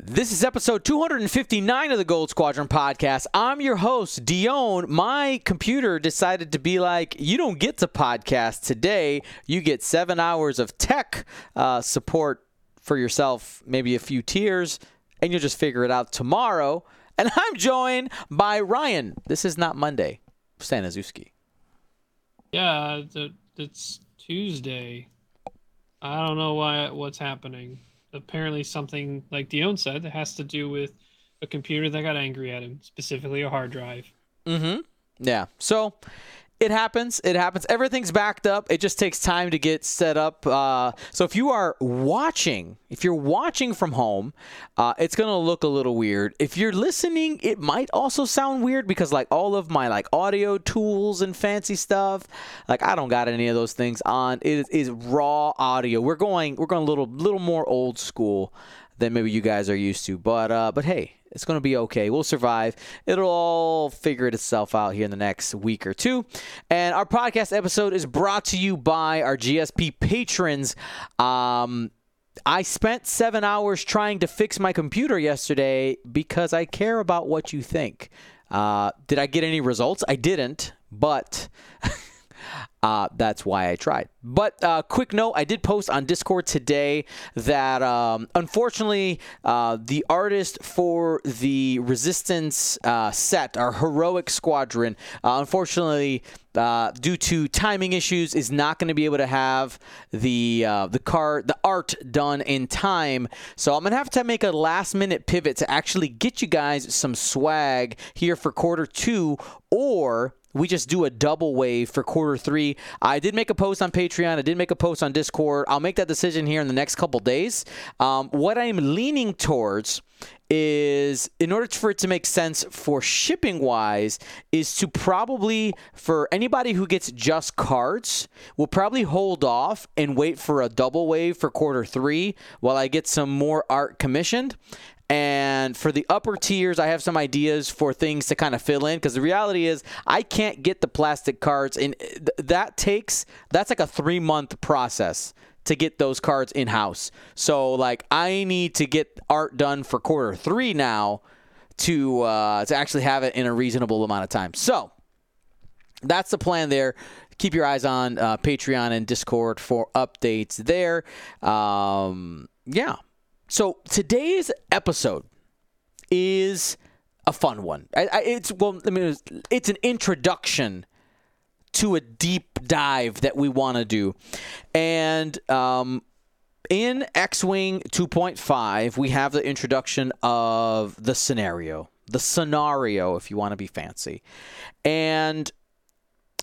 This is episode 259 of the Gold Squadron podcast. I'm your host, Dion. My computer decided to be like, you don't get to podcast today. You get seven hours of tech uh, support for yourself, maybe a few tears, and you'll just figure it out tomorrow. And I'm joined by Ryan. This is not Monday. Staniszewski. Yeah, it's Tuesday. I don't know why what's happening apparently something like Dion said that has to do with a computer that got angry at him, specifically a hard drive. Mm-hmm. Yeah. So it happens. It happens. Everything's backed up. It just takes time to get set up. Uh, so if you are watching, if you're watching from home, uh, it's gonna look a little weird. If you're listening, it might also sound weird because like all of my like audio tools and fancy stuff, like I don't got any of those things on. It is, is raw audio. We're going we're going a little little more old school than maybe you guys are used to. But uh, but hey, it's going to be okay. We'll survive. It'll all figure itself out here in the next week or two. And our podcast episode is brought to you by our GSP patrons. Um, I spent seven hours trying to fix my computer yesterday because I care about what you think. Uh, did I get any results? I didn't, but. Uh, that's why I tried. But uh, quick note, I did post on Discord today that um, unfortunately uh, the artist for the Resistance uh, set, our heroic squadron, uh, unfortunately. Uh, due to timing issues, is not going to be able to have the the car the art done in time. So I'm gonna have to make a last minute pivot to actually get you guys some swag here for quarter two, or we just do a double wave for quarter three. I did make a post on Patreon. I did make a post on Discord. I'll make that decision here in the next couple days. Um, what I'm leaning towards is in order for it to make sense for shipping wise is to probably for anybody who gets just cards will probably hold off and wait for a double wave for quarter 3 while I get some more art commissioned and for the upper tiers, I have some ideas for things to kind of fill in because the reality is I can't get the plastic cards, and that takes that's like a three month process to get those cards in house. So like I need to get art done for quarter three now to uh, to actually have it in a reasonable amount of time. So that's the plan there. Keep your eyes on uh, Patreon and Discord for updates there. Um, yeah, so today's episode is a fun one. I, I, it's well, I mean, it's an introduction to a deep dive that we want to do, and um, in X-wing 2.5, we have the introduction of the scenario, the scenario, if you want to be fancy, and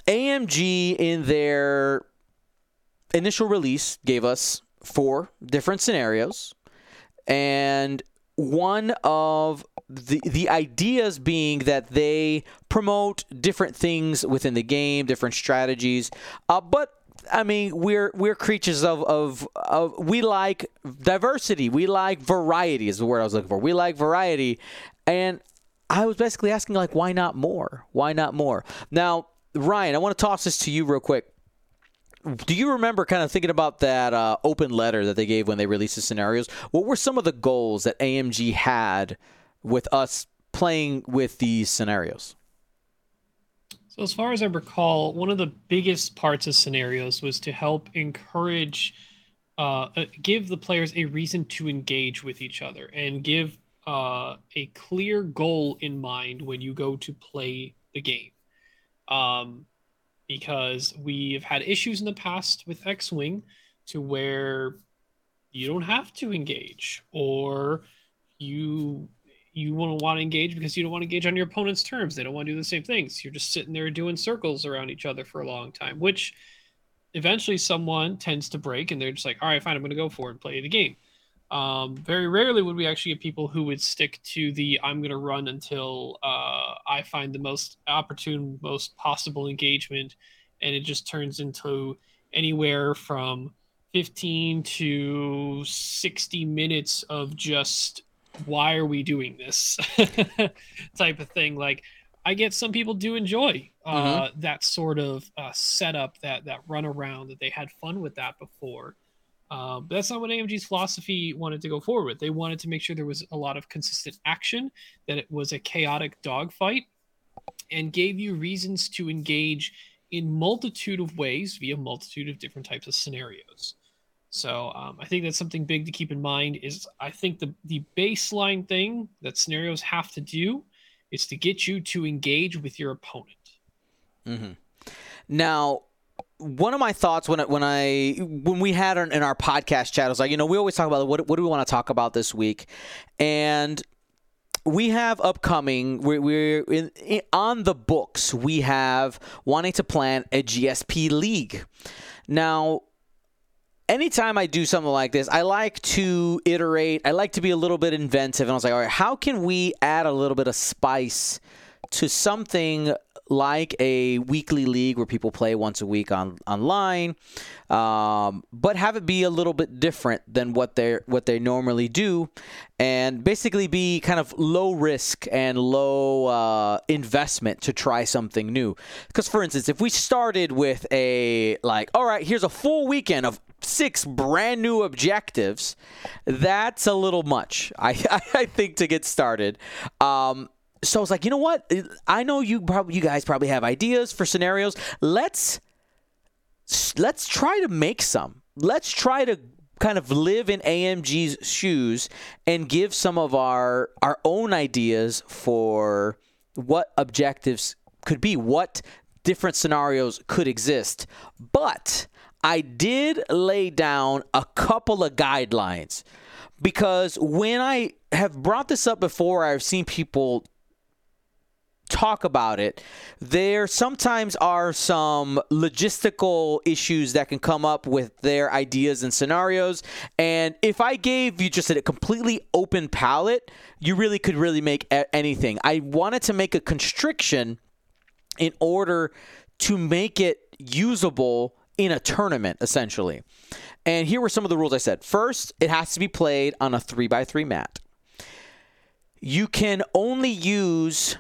AMG in their initial release gave us four different scenarios and one of the the ideas being that they promote different things within the game, different strategies, uh, but I mean, we're we're creatures of, of of we like diversity. We like variety is the word I was looking for. We like variety, and I was basically asking like, why not more? Why not more? Now, Ryan, I want to toss this to you real quick do you remember kind of thinking about that uh, open letter that they gave when they released the scenarios? What were some of the goals that AMG had with us playing with these scenarios? So, as far as I recall, one of the biggest parts of scenarios was to help encourage, uh, uh give the players a reason to engage with each other and give uh, a clear goal in mind when you go to play the game. Um, because we've had issues in the past with X Wing to where you don't have to engage or you you want to want to engage because you don't want to engage on your opponent's terms. They don't want to do the same things. You're just sitting there doing circles around each other for a long time, which eventually someone tends to break and they're just like, all right, fine, I'm going to go for it and play the game. Um, very rarely would we actually get people who would stick to the I'm going to run until uh, I find the most opportune, most possible engagement, and it just turns into anywhere from 15 to 60 minutes of just why are we doing this type of thing. Like I get some people do enjoy uh, mm-hmm. that sort of uh, setup, that that run around that they had fun with that before Uh, but that's not what AMG's philosophy wanted to go forward with. They wanted to make sure there was a lot of consistent action, that it was a chaotic dogfight, and gave you reasons to engage in multitude of ways via multitude of different types of scenarios. So um, I think that's something big to keep in mind. Is I think the the baseline thing that scenarios have to do is to get you to engage with your opponent. Mm-hmm. Now, one of my thoughts when when I when we had in our podcast chat I was like, you know, we always talk about what what do we want to talk about this week, and we have upcoming we're, we're in, in, on the books we have wanting to plan a gsp league. Now anytime i do something like this i like to iterate i like to be a little bit inventive and i was like all right how can we add a little bit of spice to something like a weekly league where people play once a week on online, um, but have it be a little bit different than what they what they normally do, and basically be kind of low risk and low uh, investment to try something new. Because for instance, if we started with a like, all right, here's a full weekend of six brand new objectives, that's a little much. I I think to get started. Um, so I was like, you know what? I know you probably you guys probably have ideas for scenarios. Let's let's try to make some. Let's try to kind of live in AMG's shoes and give some of our our own ideas for what objectives could be, what different scenarios could exist. But I did lay down a couple of guidelines because when I have brought this up before, I've seen people talk about it, there sometimes are some logistical issues that can come up with their ideas and scenarios. And if I gave you just a completely open palette, you really could really make anything. I wanted to make a constriction in order to make it usable in a tournament, essentially. And here were some of the rules I said. First, it has to be played on a 3x3 mat. You can only use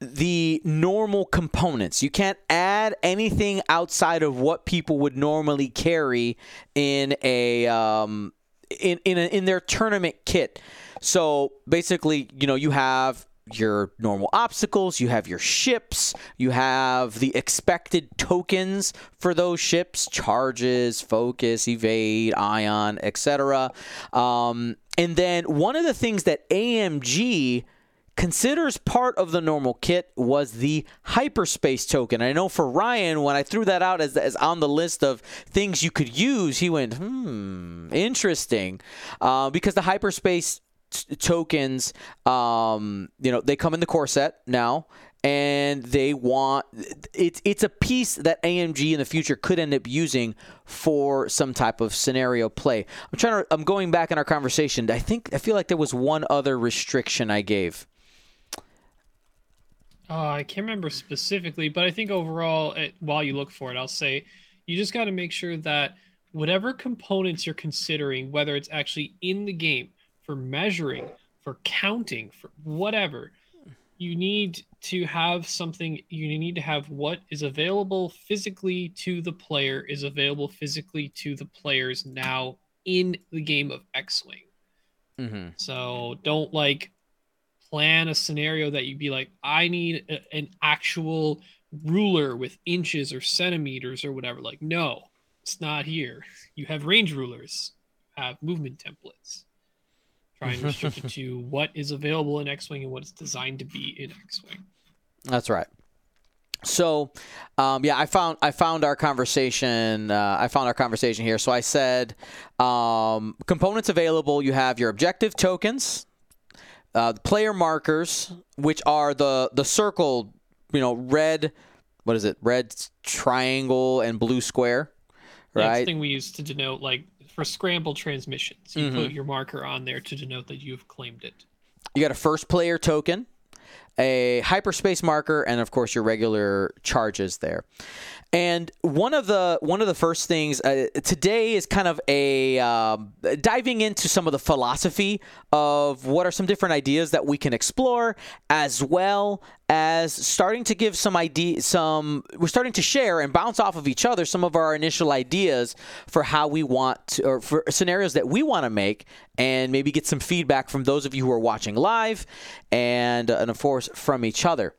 the normal components. You can't add anything outside of what people would normally carry in a um, in in, a, in their tournament kit. So basically, you know, you have your normal obstacles, you have your ships, you have the expected tokens for those ships, charges, focus, evade, ion, etc. Um, and then one of the things that AMG considers part of the normal kit was the hyperspace token. I know for Ryan, when I threw that out as, as on the list of things you could use, he went, hmm, interesting. Uh, because the hyperspace t- tokens, um, you know, they come in the core set now. And they want it's it's a piece that AMG in the future could end up using for some type of scenario play. I'm trying to I'm going back in our conversation. I think I feel like there was one other restriction I gave. Uh, I can't remember specifically, but I think overall, it, while you look for it, I'll say you just got to make sure that whatever components you're considering, whether it's actually in the game for measuring, for counting, for whatever, you need to have something, you need to have what is available physically to the player is available physically to the players now in the game of X Wing. Mm-hmm. So don't like plan a scenario that you'd be like, I need a, an actual ruler with inches or centimeters or whatever. Like, no, it's not here. You have range rulers, have movement templates. Try and restrict it to what is available in X Wing and what is designed to be in X Wing. That's right. So, um, yeah, I found I found our conversation. Uh, I found our conversation here. So I said, um, components available. You have your objective tokens uh, player markers, which are the the circle, you know, red. What is it? Red triangle and blue square, right? That's the thing we use to denote like for scrambled transmissions. You mm-hmm. put your marker on there to denote that you've claimed it. You got a first player token, a hyperspace marker, and of course your regular charges there. And one of the one of the first things uh, today is kind of a um, diving into some of the philosophy of what are some different ideas that we can explore, as well as starting to give some idea some we're starting to share and bounce off of each other some of our initial ideas for how we want to, or for scenarios that we want to make and maybe get some feedback from those of you who are watching live and and of course from each other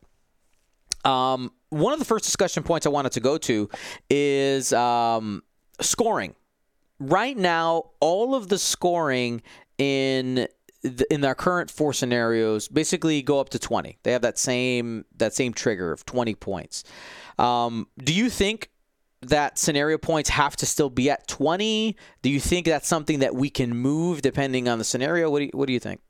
um, one of the first discussion points I wanted to go to is um, scoring. Right now, all of the scoring in the, in our current four scenarios basically go up to 20. They have that same that same trigger of 20 points. Um, do you think that scenario points have to still be at 20? Do you think that's something that we can move depending on the scenario? What do you, what do you think?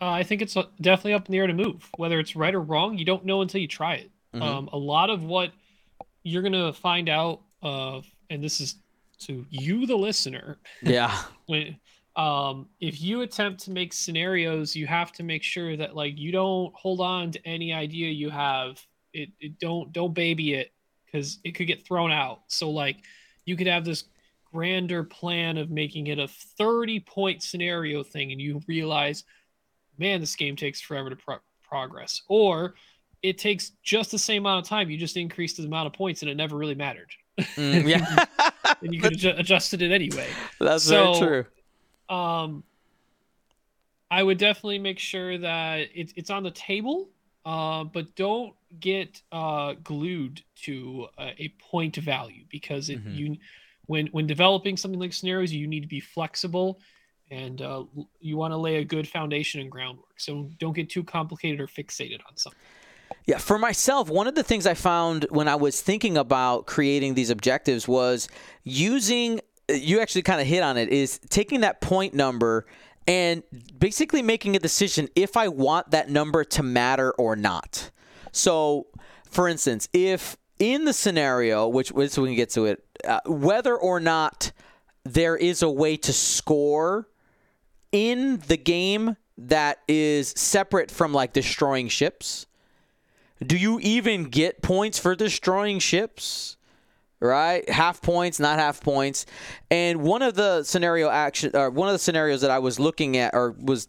Uh, I think it's uh, definitely up in the air to move. Whether it's right or wrong, you don't know until you try it. Mm-hmm. Um, a lot of what you're gonna find out of, and this is to you, the listener. Yeah. when um, if you attempt to make scenarios, you have to make sure that like you don't hold on to any idea you have. It, it don't don't baby it because it could get thrown out. So like you could have this grander plan of making it a 30 point scenario thing and you realize man this game takes forever to pro- progress. Or it takes just the same amount of time you just increased the amount of points and it never really mattered. Mm, yeah. And you could have adjusted it anyway. That's so, very true. um, I would definitely make sure that it's it's on the table, uh, but don't get uh, glued to a, a point value because it, mm-hmm. you when when developing something like scenarios, you need to be flexible and uh, you want to lay a good foundation and groundwork. So don't get too complicated or fixated on something. Yeah, for myself, one of the things I found when I was thinking about creating these objectives was using you actually kind of hit on it is taking that point number and basically making a decision if I want that number to matter or not. So, for instance, if in the scenario, which, which we can get to it, uh, whether or not there is a way to score in the game that is separate from like destroying ships, do you even get points for destroying ships? right? Half points, not half points. And one of the scenario action, or one of the scenarios that I was looking at or was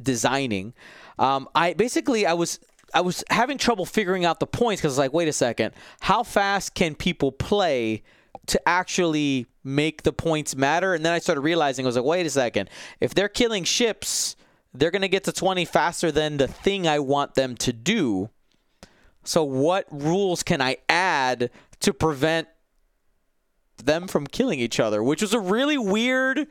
designing, um, I basically I was I was having trouble figuring out the points because like, wait a second, how fast can people play to actually make the points matter? And then I started realizing I was like, wait a second, if they're killing ships, they're gonna get to 20 faster than the thing I want them to do. So what rules can I add to prevent them from killing each other, which was a really weird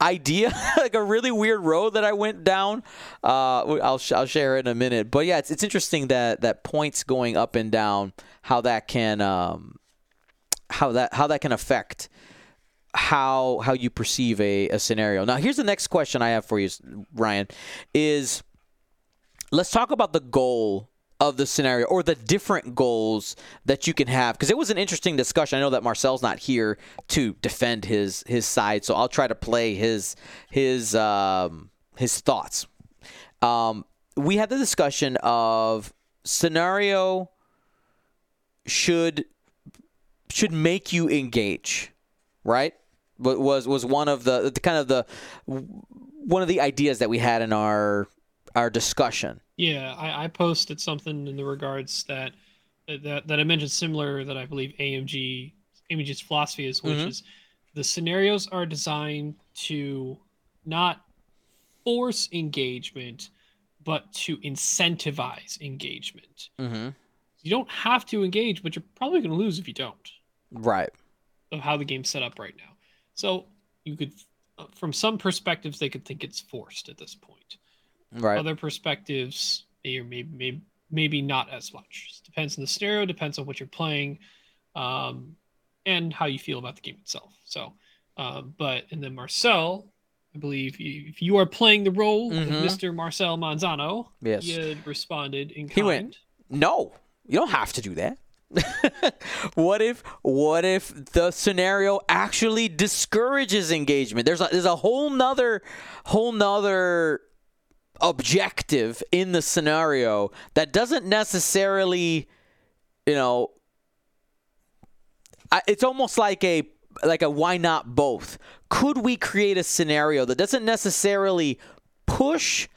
idea, like a really weird road that I went down. Uh, I'll I'll share in a minute, but yeah, it's it's interesting that that points going up and down, how that can um, how that how that can affect how how you perceive a, a scenario. Now, here's the next question I have for you, Ryan, is let's talk about the goal of the scenario or the different goals that you can have because it was an interesting discussion i know that marcel's not here to defend his his side so i'll try to play his his um his thoughts um we had the discussion of scenario should should make you engage right was was one of the, the kind of the one of the ideas that we had in our our discussion yeah, I, I posted something in the regards that that that I mentioned similar that I believe AMG AMG's philosophy is, which mm-hmm. is the scenarios are designed to not force engagement, but to incentivize engagement. Mm-hmm. You don't have to engage, but you're probably going to lose if you don't. Right. Of how the game's set up right now. So you could, uh, from some perspectives, they could think it's forced at this point. Right. Other perspectives, or maybe, maybe maybe not as much. It depends on the scenario, depends on what you're playing, um, and how you feel about the game itself. So, um, but and then Marcel, I believe you, if you are playing the role mm-hmm. of Mr. Marcel Manzano, yes. he had responded in kind. He went, no, you don't have to do that. what if what if the scenario actually discourages engagement there's a there's a whole nother whole nother objective in the scenario that doesn't necessarily, you know, it's almost like a like a why not both. Could we create a scenario that doesn't necessarily push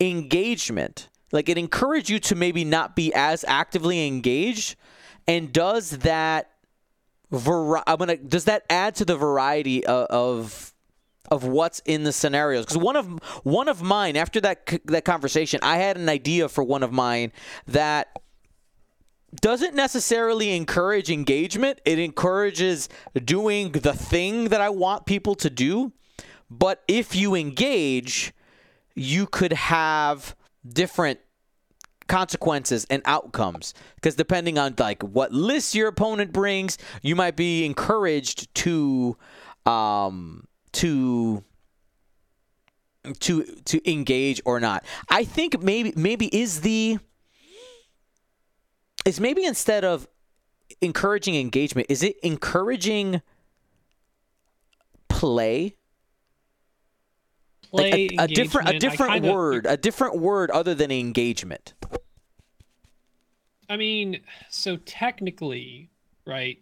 engagement like it encouraged you to maybe not be as actively engaged and does that vari- I'm gonna does that add to the variety of, of of what's in the scenarios? Because one of one of mine after that that conversation I had an idea for one of mine that doesn't necessarily encourage engagement. It encourages doing the thing that I want people to do. But if you engage you could have different consequences and outcomes. Because depending on like what list your opponent brings you might be encouraged to um to to to engage or not. I think maybe maybe is the is maybe instead of encouraging engagement is it encouraging play like a, a different a different kinda- word a different word other than engagement I mean, so technically, right?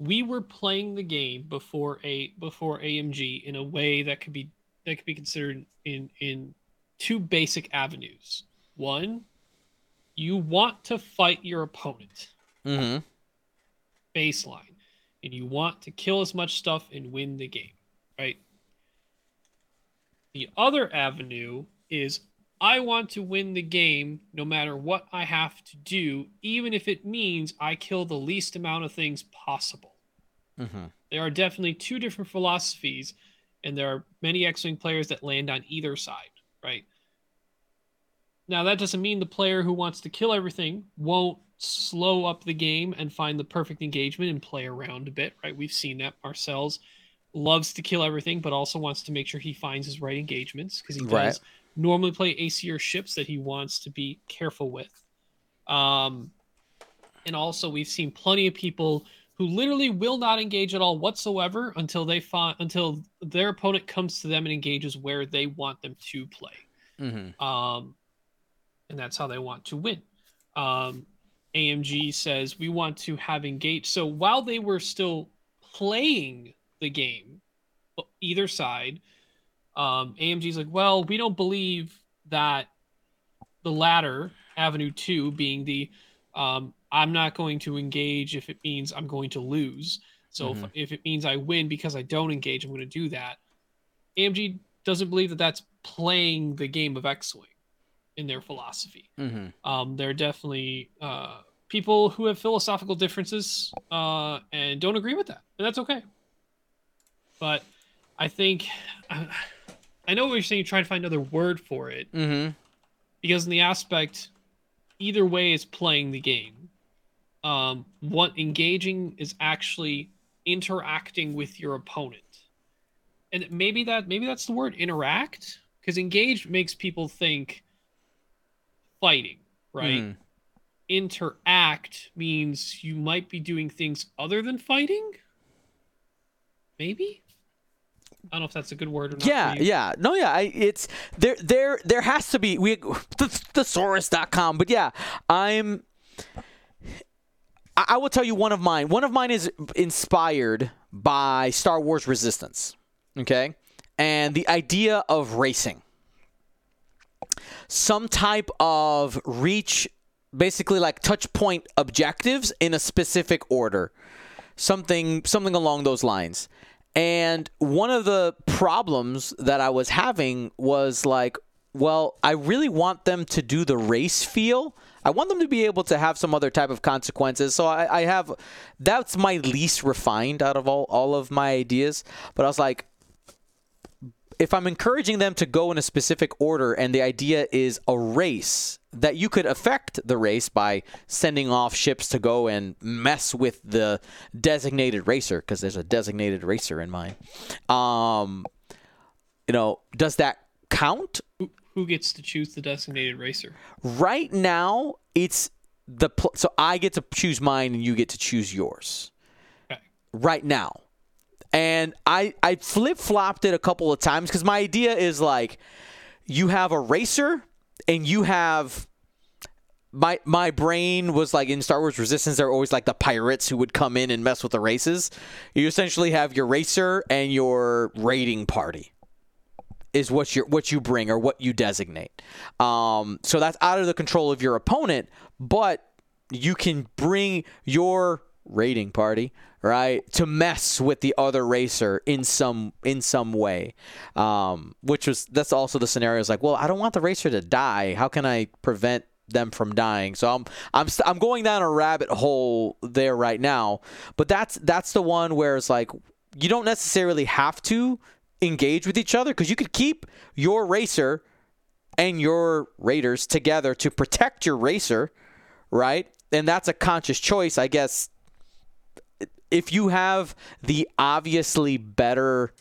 We were playing the game before a before AMG in a way that could be that could be considered in in two basic avenues. One, you want to fight your opponent, mm-hmm baseline, and you want to kill as much stuff and win the game, right? The other avenue is I want to win the game no matter what I have to do, even if it means I kill the least amount of things possible. mm-hmm There are definitely two different philosophies, and there are many X Wing players that land on either side, right? Now, that doesn't mean the player who wants to kill everything won't slow up the game and find the perfect engagement and play around a bit, right? We've seen that. Marcel's loves to kill everything, but also wants to make sure he finds his right engagements because he Right. does normally play ACR ships that he wants to be careful with. Um, and also, we've seen plenty of people who literally will not engage at all whatsoever until they find until their opponent comes to them and engages where they want them to play. mm-hmm Um, and that's how they want to win. Um, AMG says we want to have engaged. So while they were still playing the game, either side, um, AMG's like, well, we don't believe that the latter, Avenue 2, being the um, I'm not going to engage if it means I'm going to lose. So Mhm. if, if it means I win because I don't engage, I'm going to do that. AMG doesn't believe that that's playing the game of X Wing in their philosophy. mm-hmm Um, there are definitely uh, people who have philosophical differences uh, and don't agree with that, and that's okay. But I think I, I know what you're saying. You're trying to find another word for it mm-hmm because in the aspect, either way is playing the game. Um, what engaging is actually interacting with your opponent, and maybe that maybe that's the word interact because engage makes people think fighting, right? Mhm. Interact means you might be doing things other than fighting. Maybe. I don't know if that's a good word or not. Yeah, yeah. No, yeah. I, it's there. There, there has to be we thesaurus.com. But yeah, I'm. I, I will tell you one of mine. One of mine is inspired by Star Wars Resistance. Okay, and the idea of racing. Some type of reach, basically like touch point objectives in a specific order something something along those lines. And one of the problems that I was having was like, well, I really want them to do the race feel. I want them to be able to have some other type of consequences. So I, I have that's my least refined out of all, all of my ideas. But I was like, if I'm encouraging them to go in a specific order and the idea is a race, that you could affect the race by sending off ships to go and mess with the designated racer, because there's a designated racer in mine. Um, you know, does that count? Who, who gets to choose the designated racer? Right now, it's the pl- so I get to choose mine and you get to choose yours. Okay. Right now. And I I flip flopped it a couple of times because my idea is like you have a racer and you have my my brain was like in Star Wars Resistance they're always like the pirates who would come in and mess with the races. You essentially have your racer and your raiding party. is what you what you bring or what you designate. Um, so that's out of the control of your opponent, but you can bring your raiding party right to mess with the other racer in some in some way. Um, which was that's also the scenario. Is like well i don't want the racer to die. How can i prevent them from dying? So i'm i'm st- i'm going down a rabbit hole there right now. But that's that's the one where it's like you don't necessarily have to engage with each other because you could keep your racer and your raiders together to protect your racer right? And that's a conscious choice i guess if you have the obviously better,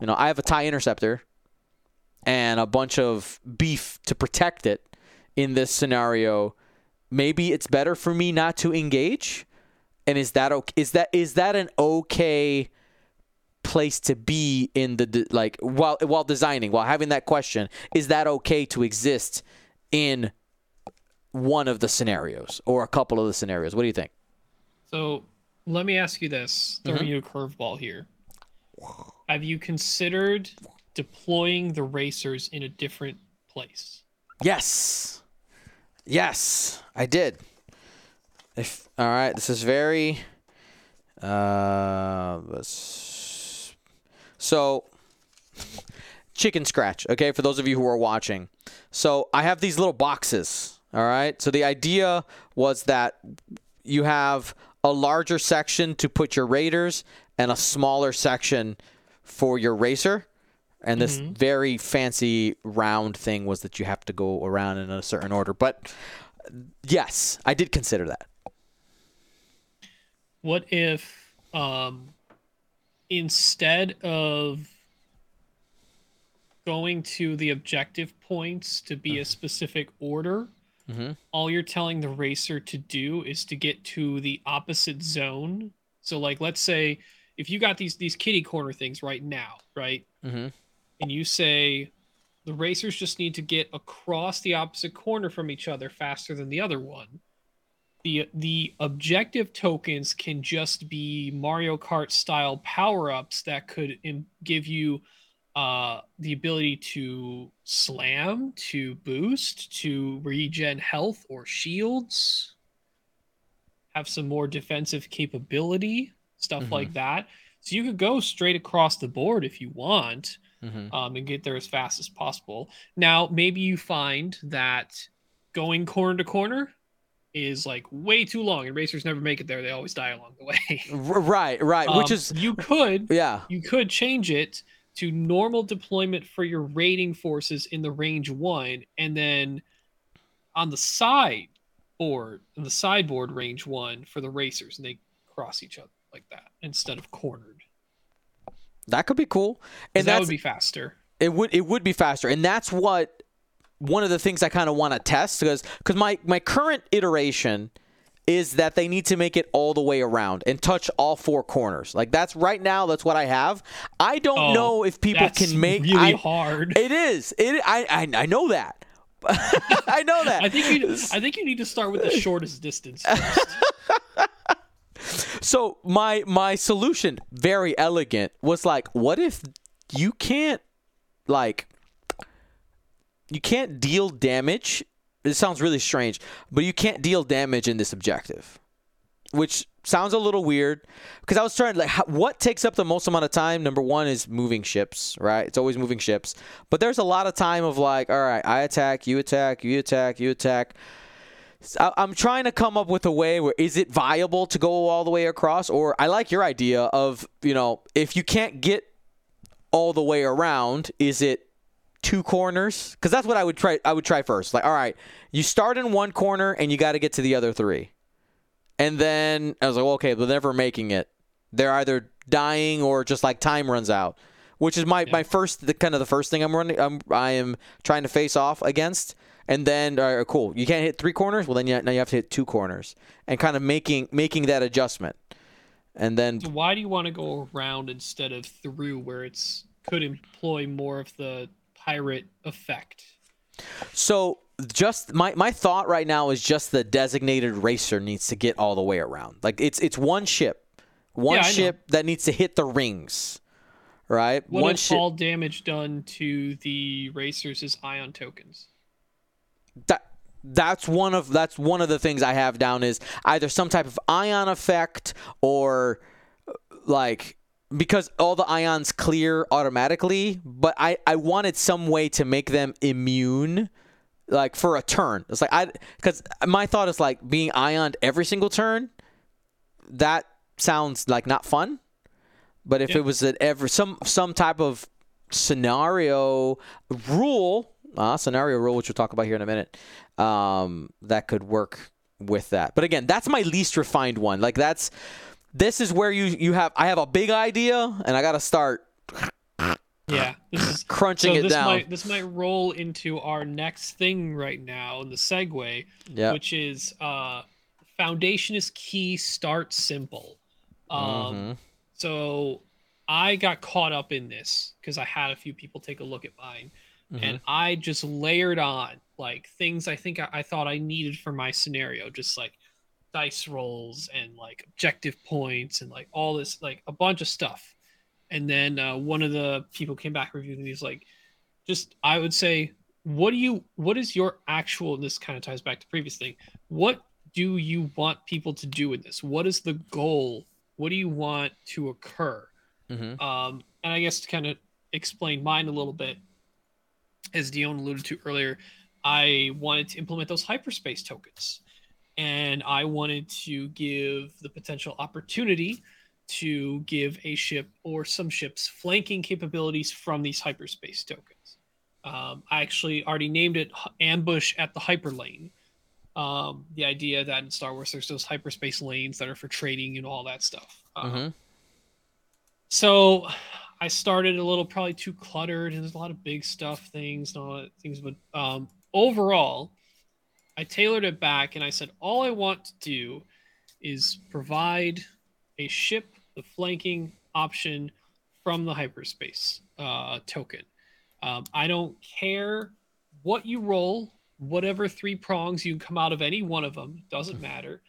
you know, I have a tie interceptor and a bunch of beef to protect it in this scenario, maybe it's better for me not to engage. And is that okay? Is that is that an okay place to be in the like while while designing while having that question? Is that okay to exist in one of the scenarios or a couple of the scenarios? What do you think? So let me ask you this, throwing mm-hmm. you a curveball here. Have you considered deploying the racers in a different place? Yes. Yes, I did. If all right, this is very uh so chicken scratch, okay, for those of you who are watching. So, I have these little boxes, all right? So the idea was that you have a larger section to put your raiders and a smaller section for your racer. And this mm-hmm. very fancy round thing was that you have to go around in a certain order. But yes, I did consider that. What if um, instead of going to the objective points to be a specific order, Mm-hmm. All you're telling the racer to do is to get to the opposite zone. So, like, let's say if you got these these kitty corner things right now, right, mm-hmm. and you say the racers just need to get across the opposite corner from each other faster than the other one. The the objective tokens can just be Mario Kart style power ups that could Im- give you uh, the ability to slam, to boost, to regen health or shields, have some more defensive capability, stuff mm-hmm. like that. So you could go straight across the board if you want mm-hmm. um, and get there as fast as possible. Now, maybe you find that going corner to corner is like way too long and racers never make it there they always die along the way right right um, which is you could yeah you could change it to normal deployment for your raiding forces in the range one, and then on the side board, in the sideboard range one for the racers, and they cross each other like that instead of cornered. That could be cool, and that would be faster. It would it would be faster, and that's what one of the things I kind of want to test because because my my current iteration is that they need to make it all the way around and touch all four corners. Like that's right now. That's what I have. I don't oh, know if people can make really I, hard. It is. It. I. I, I know that. I know that. I think you. I think you need to start with the shortest distance. so my my solution, very elegant, was like, what if you can't like you can't deal damage it sounds really strange, but you can't deal damage in this objective, which sounds a little weird because I was trying to like what takes up the most amount of time. Number one is moving ships, right? It's always moving ships, but there's a lot of time of like, all right, I attack, you attack, you attack, you attack. I'm trying to come up with a way where is it viable to go all the way across, or I like your idea of you know if you can't get all the way around, is it two corners because that's what I would try. I would try first. Like, all right, you start in one corner and you got to get to the other three, and then I was like, well, okay, they're never making it. They're either dying or just like time runs out, which is my, yeah. my first the kind of the first thing I'm running. I'm I am trying to face off against. And then, all right, cool. You can't hit three corners. Well, then you, now you have to hit two corners, and kind of making making that adjustment. And then, so why do you want to go around instead of through, where it's could employ more of the pirate effect. So just my, my thought right now is just the designated racer needs to get all the way around. Like it's it's one ship. One yeah, ship that needs to hit the rings. right? What one if ship all damage done to the racers is ion tokens? that that's one of that's one of the things I have down is either some type of ion effect or like because all the ions clear automatically, but I I wanted some way to make them immune like for a turn. It's like I cuz my thought is like being ioned every single turn that sounds like not fun. But if Yeah. it was at every some some type of scenario rule, uh, scenario rule, which we'll talk about here in a minute, um, that could work with that. But again, that's my least refined one. Like that's this is where you you have I have a big idea and I got to start Yeah, this is crunching so it this down. might this might roll into our next thing right now in the segue, yeah. which is uh, foundation is key. Start simple. Um, Mhm. So I got caught up in this because I had a few people take a look at mine, and I just layered on like things I think I, I thought I needed for my scenario, just like dice rolls and like objective points and like all this like a bunch of stuff. And then uh, one of the people came back reviewing and he's like, just I would say, what do you what is your actual and this kind of ties back to previous thing. What do you want people to do in this? What is the goal? What do you want to occur? Mhm. Um, and I guess to kind of explain mine a little bit, as Dion alluded to earlier, I wanted to implement those hyperspace tokens. And I wanted to give the potential opportunity to give a ship or some ships flanking capabilities from these hyperspace tokens. Um, I actually already named it Ambush at the Hyperlane. Um, the idea that in Star Wars there's those hyperspace lanes that are for trading and all that stuff. Um, Mhm. so I started a little probably too cluttered and there's a lot of big stuff things and all that things, but um, overall, I tailored it back and I said all I want to do is provide a ship the flanking option from the hyperspace uh, token. Um, I don't care what you roll, whatever three prongs you come out of any one of them, doesn't matter.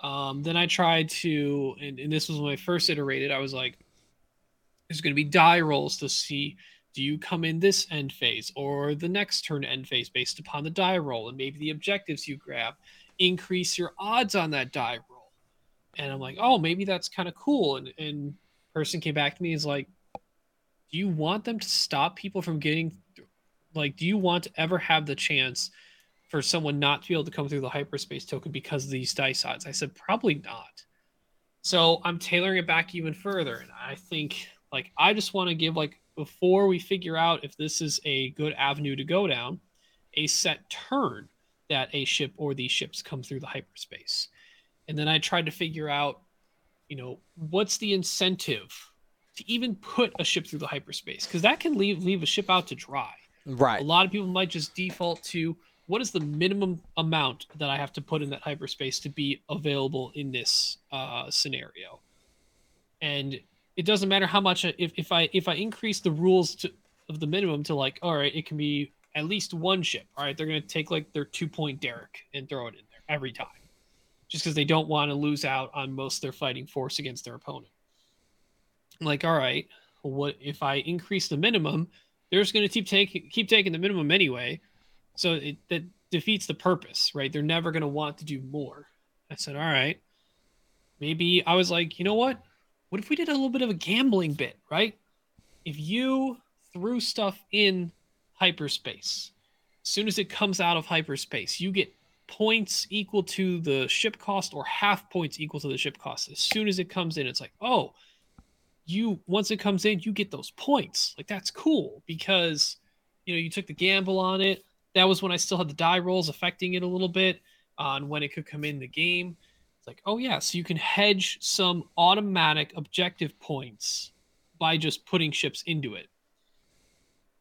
Um, then I tried to, and, and this was when I first iterated, I was like, there's going to be die rolls to see do you come in this end phase or the next turn end phase based upon the die roll? And maybe the objectives you grab increase your odds on that die roll. And i'm like oh maybe that's kind of cool. And and person came back to me is like do you want them to stop people from getting like do you want to ever have the chance for someone not to be able to come through the hyperspace token because of these dice odds? I said probably not. So i'm tailoring it back even further. And i think like i just want to give like before we figure out if this is a good avenue to go down a set turn that a ship or these ships come through the hyperspace and then i tried to figure out you know what's the incentive to even put a ship through the hyperspace because that can leave leave a ship out to dry Right. a lot of people might just default to what is the minimum amount that I have to put in that hyperspace to be available in this uh, scenario. And it doesn't matter how much if, if I if I increase the rules to of the minimum to like all right, it can be at least one ship. All right, they're gonna take like their two point Derek and throw it in there every time, just because they don't want to lose out on most of their fighting force against their opponent. Like, all right, what if I increase the minimum? they're just going to keep taking keep taking the minimum anyway so it that defeats the purpose right they're never going to want to do more i said all right maybe i was like you know what what if we did a little bit of a gambling bit right? If you threw stuff in hyperspace as soon as it comes out of hyperspace you get points equal to the ship cost or half points equal to the ship cost. As soon as it comes in it's like oh you once it comes in you get those points. Like that's cool because you know you took the gamble on it. That was when i still had the die rolls affecting it a little bit uh, on when it could come in the game like oh yeah so you can hedge some automatic objective points by just putting ships into it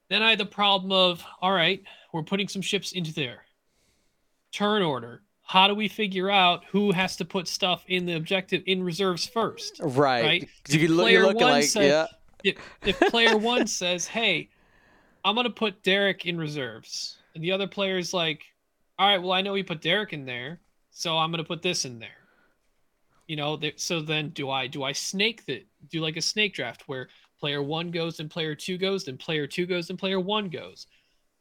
then i had the problem of all right we're putting some ships into there turn order how do we figure out who has to put stuff in the objective in reserves first Right. Right. You look, Player one like said- yeah. if, if player one says, "Hey, I'm gonna put Derek in reserves," and the other player's like, "All right, well, I know we put Derek in there, so I'm gonna put this in there." You know, so then do I do I snake the do like a snake draft where Player one goes, and player two goes, then player two goes, and player one goes.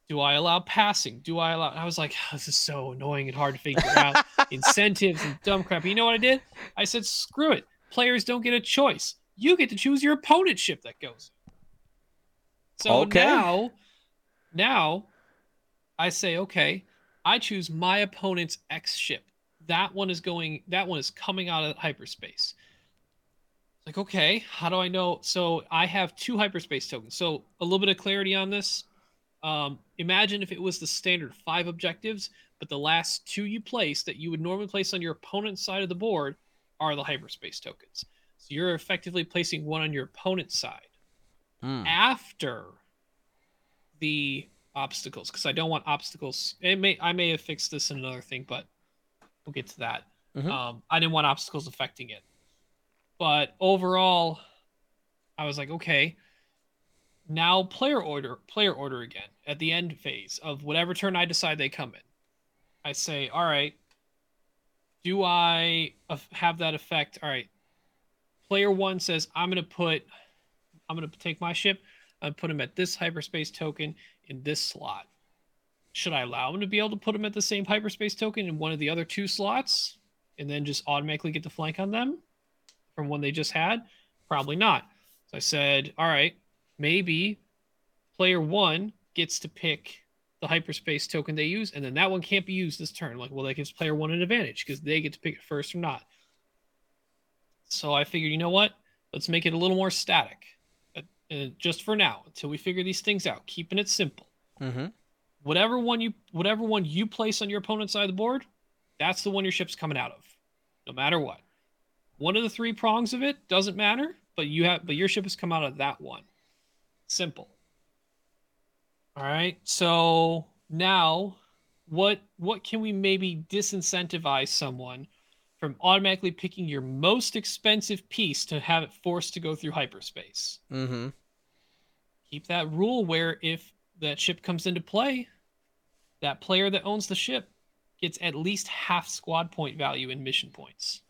Do I allow passing? Do I allow? I was like, oh, this is so annoying and hard to figure out. Incentives and dumb crap. You know what I did? I said, screw it. Players don't get a choice. You get to choose your opponent ship that goes. So Okay. now, now, I say, okay, I choose my opponent's X ship. That one is going. That one is coming out of hyperspace. It's like, okay, how do I know? So I have two hyperspace tokens. So a little bit of clarity on this. Um, imagine if it was the standard five objectives, but the last two you place that you would normally place on your opponent's side of the board are the hyperspace tokens. So you're effectively placing one on your opponent's side Mm. after the obstacles because I don't want obstacles. It may I may have fixed this in another thing, but we'll get to that. Mhm. Um, I didn't want obstacles affecting it, but overall, I was like, okay, now player order, player order again at the end phase of whatever turn I decide they come in. I say, all right, do I have that effect? All right, player one says I'm gonna put, I'm gonna take my ship and put him at this hyperspace token in this slot. Should I allow him to be able to put him at the same hyperspace token in one of the other two slots, and then just automatically get the flank on them from one they just had? Probably not. So I said, all right, maybe player one gets to pick the hyperspace token they use, and then that one can't be used this turn. Like, well, that gives player one an advantage because they get to pick it first or not. So I figured, you know what? Let's make it a little more static, uh, just for now, until we figure these things out. Keeping it simple. Mm-hmm. Whatever one you, whatever one you place on your opponent's side of the board, that's the one your ship's coming out of, no matter what. One of the three prongs of it doesn't matter, but you have, but your ship has come out of that one. Simple. All right. So now, what what can we maybe disincentivize someone from automatically picking your most expensive piece to have it forced to go through hyperspace? Mm-hmm. Keep that rule where if that ship comes into play, that player that owns the ship gets at least half squad point value in mission points.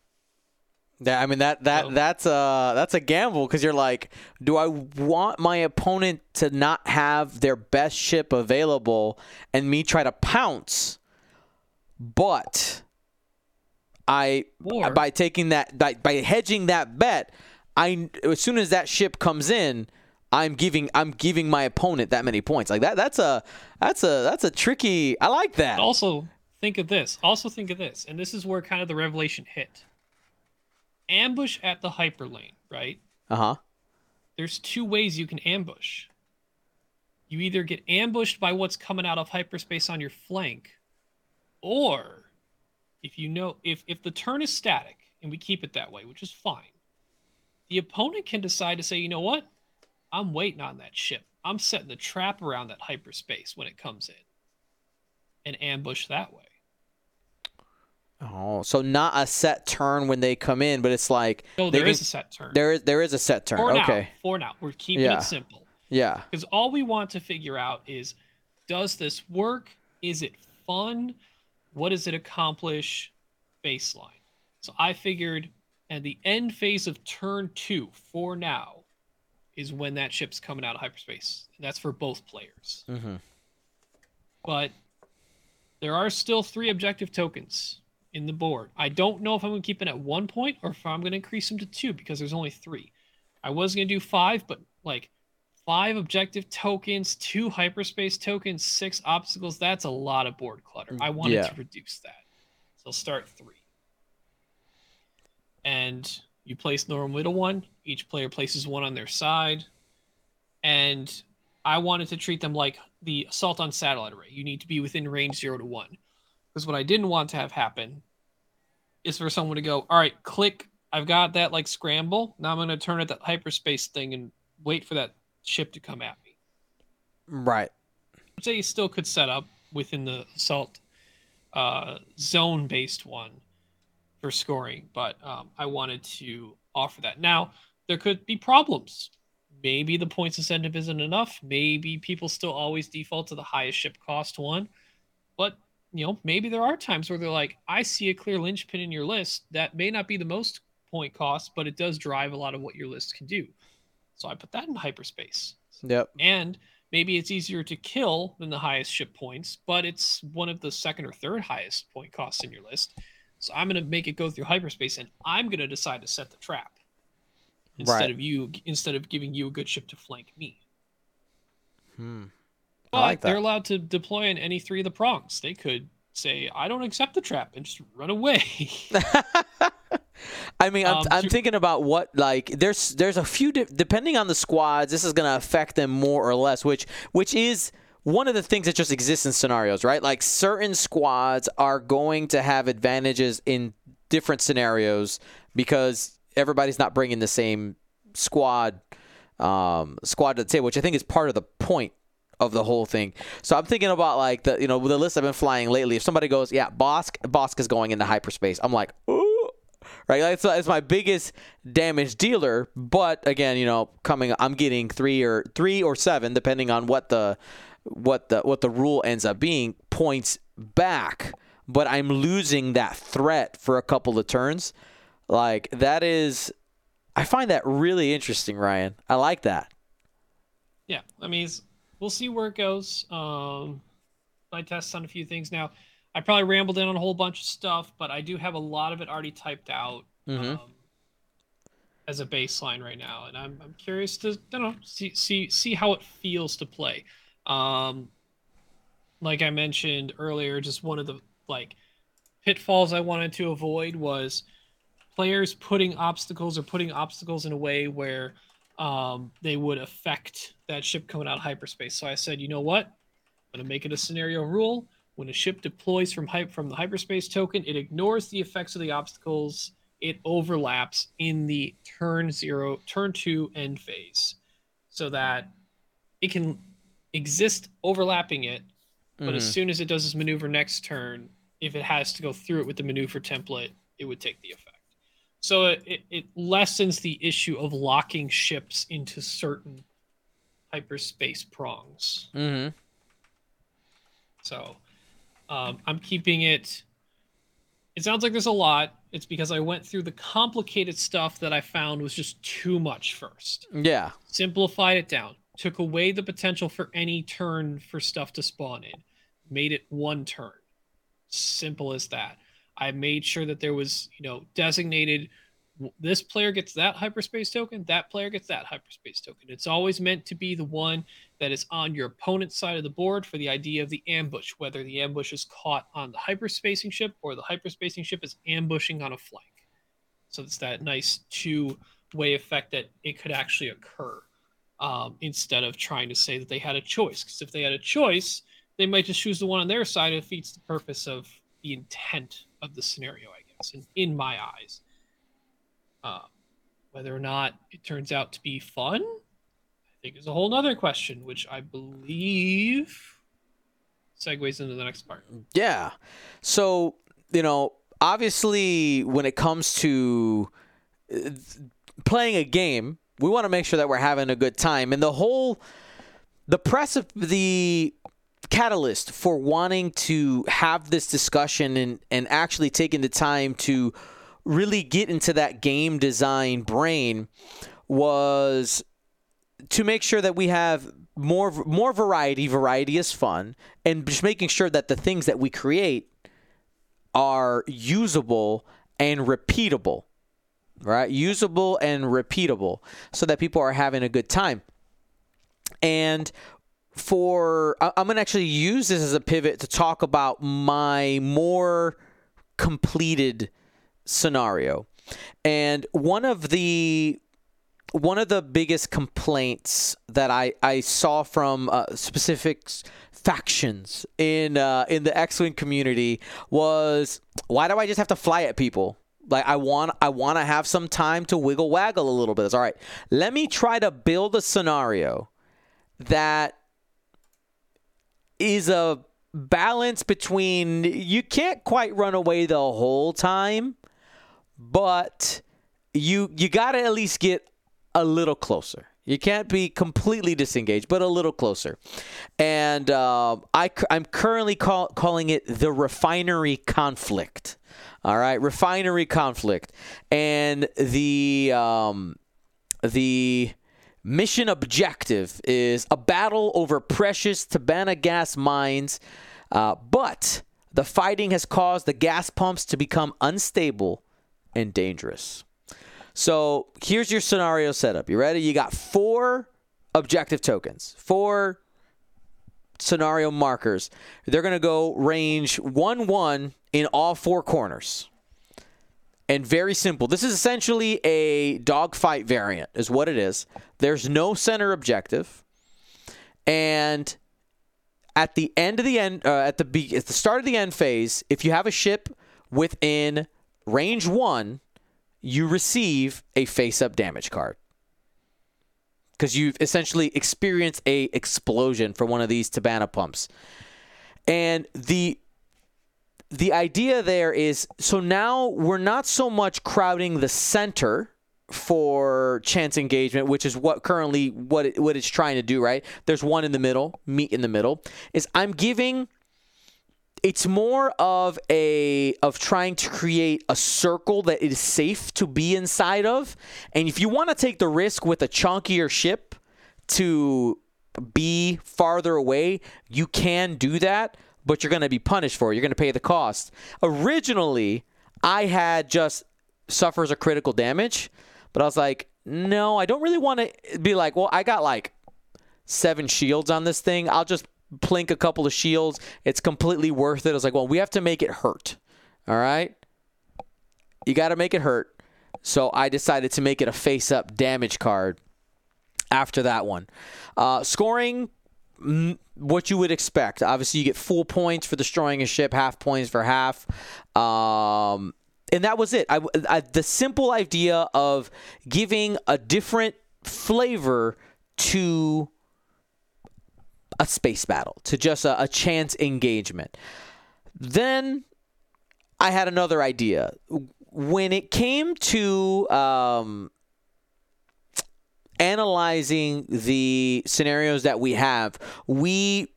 Yeah, I mean that that So- that's a that's a gamble because you're like, do I want my opponent to not have their best ship available and me try to pounce, but I Or by taking that by, by hedging that bet, I as soon as that ship comes in, I'm giving I'm giving my opponent that many points. Like that that's a that's a that's a tricky. I like that. also think of this. Also think of this, and this is where kind of the revelation hit. Ambush at the hyperlane, right? Uh huh. There's two ways you can ambush. You either get ambushed by what's coming out of hyperspace on your flank, or if you know if if the turn is static and we keep it that way, which is fine, the opponent can decide to say, you know what? I'm waiting on that ship. I'm setting the trap around that hyperspace when it comes in. And ambush that way. Oh, so not a set turn when they come in, but it's like No, there can- is a set turn. There is there is a set turn. for now. okay. For now. We're keeping Yeah. it simple. Yeah. Because all we want to figure out is does this work? Is it fun? What does it accomplish? Baseline. So I figured at the end phase of turn two, for now, is when that ship's coming out of hyperspace. And that's for both players. Mm-hmm. But there are still three objective tokens in the board. I don't know if I'm going to keep it at one point or if I'm going to increase them to two because there's only three. I was going to do five, but like five objective tokens, two hyperspace tokens, six obstacles, that's a lot of board clutter. I wanted Yeah. to reduce that. So start three. And you place normal middle one. Each player places one on their side. And I wanted to treat them like the assault on satellite array. You need to be within range zero to one. Because what I didn't want to have happen is for someone to go, all right, click. I've got that like scramble. Now I'm going to turn at that hyperspace thing and wait for that ship to come at me. Right. Which they still could set up within the assault uh, zone based one for scoring, but um, I wanted to offer that. Now, there could be problems. Maybe the points incentive isn't enough. Maybe people still always default to the highest ship cost one. But, you know, maybe there are times where they're like, I see a clear linchpin in your list that may not be the most point cost, but it does drive a lot of what your list can do. So I put that in hyperspace. Yep. And maybe it's easier to kill than the highest ship points, but it's one of the second or third highest point costs in your list. So I'm going to make it go through hyperspace, and I'm going to decide to set the trap instead Right. of you instead of giving you a good ship to flank me. Hmm. But like they're allowed to deploy in any three of the prongs. They could say, "I don't accept the trap," and just run away. I mean, I'm, Um, I'm thinking about what like there's there's a few di- depending on the squads. This is going to affect them more or less, which which is one of the things that just exists in scenarios, right? Like certain squads are going to have advantages in different scenarios because everybody's not bringing the same squad um, squad to the table, which I think is part of the point of the whole thing. So I'm thinking about like the you know the list I've been flying lately. If somebody goes, yeah, Bossk Bossk is going into hyperspace, I'm like, ooh. Right, that's, that's my biggest damage dealer. But again, you know, coming, I'm getting three or three or seven, depending on what the what the what the rule ends up being, points back. But I'm losing that threat for a couple of turns. Like that is, I find that really interesting, Ryan. I like that. yeah, I mean, we'll see where it goes. Um, I test on a few things now. I probably rambled in on a whole bunch of stuff, but I do have a lot of it already typed out mm-hmm. um, as a baseline right now, and I'm, I'm curious to you know see see see how it feels to play. Um, like I mentioned earlier, just one of the like pitfalls I wanted to avoid was players putting obstacles or putting obstacles in a way where um, they would affect that ship coming out of hyperspace. So I said, you know what? I'm gonna make it a scenario rule. When a ship deploys from hype from the hyperspace token, it ignores the effects of the obstacles. It overlaps in the turn zero, turn two end phase, so that it can exist overlapping it. But as Mhm. soon as it does its maneuver next turn, if it has to go through it with the maneuver template, it would take the effect. So it, it, it lessens the issue of locking ships into certain hyperspace prongs. Mm-hmm. So um, I'm keeping it. It sounds like there's a lot. It's because I went through the complicated stuff that I found was just too much first. Yeah. Simplified it down, took away the potential for any turn for stuff to spawn in, made it one turn. Simple as that. I made sure that there was, you know, designated this player gets that hyperspace token, that player gets that hyperspace token. It's always meant to be the one that is on your opponent's side of the board for the idea of the ambush, whether the ambush is caught on the hyperspacing ship or the hyperspacing ship is ambushing on a flank. So it's that nice two way effect that it could actually occur um, instead of trying to say that they had a choice. Because if they had a choice, they might just choose the one on their side. It defeats the purpose of the intent of the scenario, I guess, in, in my eyes. Uh, whether or not it turns out to be fun, I think is a whole nother question, which I believe segues into the next part. Yeah. So, you know, obviously, when it comes to uh, playing a game, we want to make sure that we're having a good time. And the whole, the press of the catalyst for wanting to have this discussion and, and actually taking the time to really get into that game design brain was to make sure that we have more more variety. Variety is fun, and just making sure that the things that we create are usable and repeatable. Right, usable and repeatable, so that people are having a good time. And for I'm gonna actually use this as a pivot to talk about my more completed scenario. And one of the one of the biggest complaints that I, I saw from uh, specific factions in uh, in the X-wing community was why do I just have to fly at people? Like I want I want to have some time to wiggle waggle a little bit. It's all right. Let me try to build a scenario that is a balance between you can't quite run away the whole time, but you you got to at least get a little closer. You can't be completely disengaged, but a little closer. And um, I, am currently call, calling it the refinery conflict. All right, refinery conflict, and the um, the mission objective is a battle over precious Tibanna gas mines, uh, but the fighting has caused the gas pumps to become unstable and dangerous. So here's your scenario setup. You ready? You got four objective tokens, four scenario markers. They're going to go range 1 1 in all four corners. And very simple. This is essentially a dogfight variant, is what it is. There's no center objective. And at the end of the end, uh, at the be- at the start of the end phase, if you have a ship within range one, you receive a face-up damage card because you've essentially experienced a explosion from one of these Tibanna pumps. And the the idea there is so now we're not so much crowding the center for chance engagement, which is what currently what it, what it's trying to do, right? There's one in the middle, meet in the middle. Is I'm giving it's more of a of trying to create a circle that is safe to be inside of. And if you want to take the risk with a chunkier ship to be farther away, you can do that, but you're going to be punished for it. You're going to pay the cost. Originally, I had just suffers a critical damage, but I was like, no, I don't really want to be like, well, I got like seven shields on this thing. I'll just plink a couple of shields. It's completely worth it. I was like, well, we have to make it hurt. All right. You got to make it hurt. So I decided to make it a face up damage card after that one. Uh, scoring, mm, what you would expect. Obviously, you get full points for destroying a ship, half points for half. Um, and that was it. I, I, the simple idea of giving a different flavor to a space battle, to just a, a chance engagement. Then I had another idea. When it came to um, analyzing the scenarios that we have, we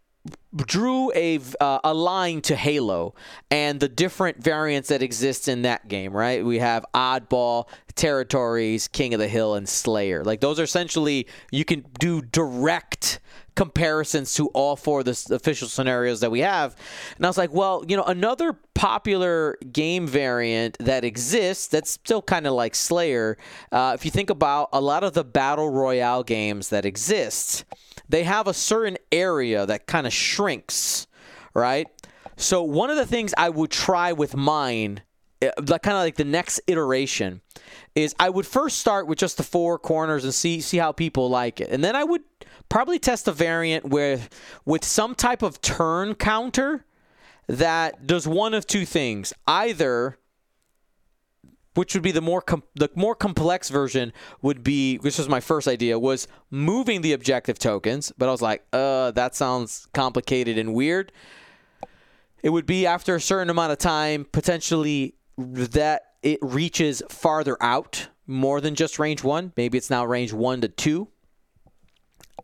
drew a uh, a line to Halo and the different variants that exist in that game, right? We have Oddball, Territories, King of the Hill, and Slayer. Like those are essentially you can do direct comparisons to all four of the official scenarios that we have. And I was like, well, you know, another popular game variant that exists that's still kind of like Slayer. Uh, if you think about a lot of the battle royale games that exist they have a certain area that kind of shrinks, right? So one of the things I would try with mine, eh, like kind of like the next iteration, is I would first start with just the four corners and see see how people like it, and then I would probably test a variant with with some type of turn counter that does one of two things: either which would be the more com- the more complex version would be which was my first idea was moving the objective tokens but i was like uh that sounds complicated and weird. It would be after a certain amount of time potentially that it reaches farther out more than just range 1 maybe it's now range 1 to 2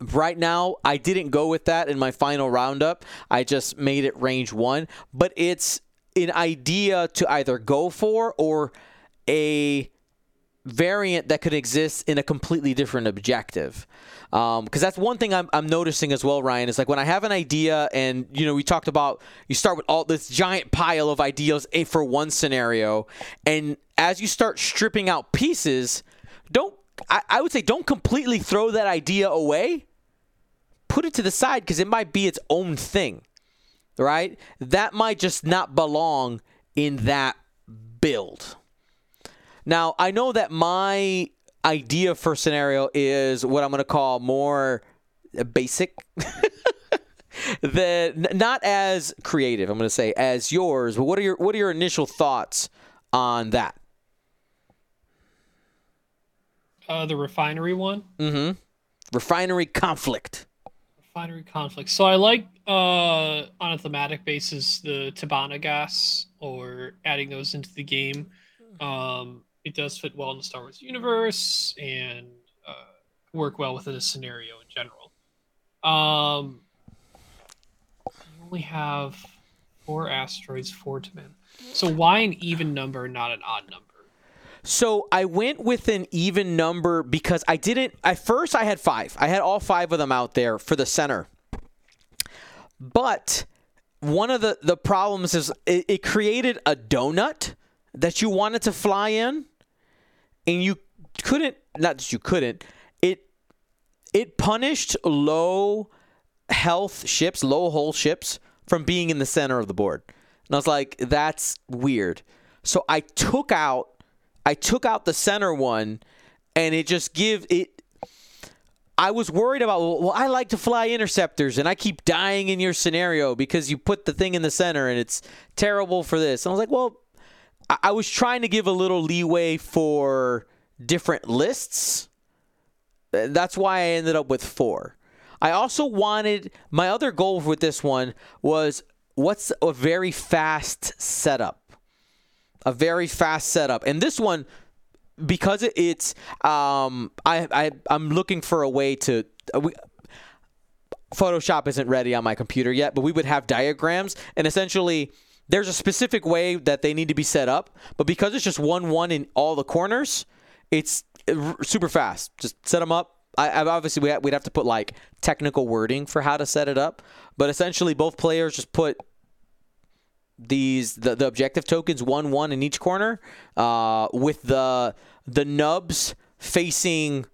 right now i didn't go with that in my final roundup. I just made it range 1 but it's an idea to either go for or a variant that could exist in a completely different objective. Because um, that's one thing I'm, I'm noticing as well ryan is like when i have an idea and you know we talked about you start with all this giant pile of ideas for one scenario. And as you start stripping out pieces don't I, I would say don't completely throw that idea away put it to the side because it might be its own thing right that might just not belong in that build now, I know that my idea for scenario is what I'm going to call more basic. the not as creative, I'm going to say as yours. But what are your what are your initial thoughts on that? Uh, the refinery one. Mm-hmm. Refinery conflict. Refinery conflict. So I like uh, on a thematic basis the Tibanna gas or adding those into the game. Um, it does fit well in the Star Wars universe and uh, work well within a scenario in general. Um, you only have four asteroids, four to man. So why an even number, not an odd number? So I went with an even number because I didn't. At first, I had five. I had all five of them out there for the center. But one of the the problems is it, it created a donut that you wanted to fly in, and you couldn't. Not that you couldn't. It it punished low health ships, low hull ships from being in the center of the board. And I was like, that's weird. So I took out I took out the center one and it just give it I was worried about well, I like to fly interceptors and I keep dying in your scenario because you put the thing in the center and it's terrible for this. And I was like, well, I, I was trying to give a little leeway for different lists. That's why I ended up with four. I also wanted my other goal with this one was what's a very fast setup. A very fast setup. And this one because it's um I I I'm looking for a way to uh, we, Photoshop isn't ready on my computer yet, but we would have diagrams and essentially there's a specific way that they need to be set up, but because it's just one one in all the corners, it's uh, super fast. Just set them up, I, I obviously we we'd have to put like technical wording for how to set it up, but essentially both players just put these the, the objective tokens one one in each corner, uh, with the the nubs facing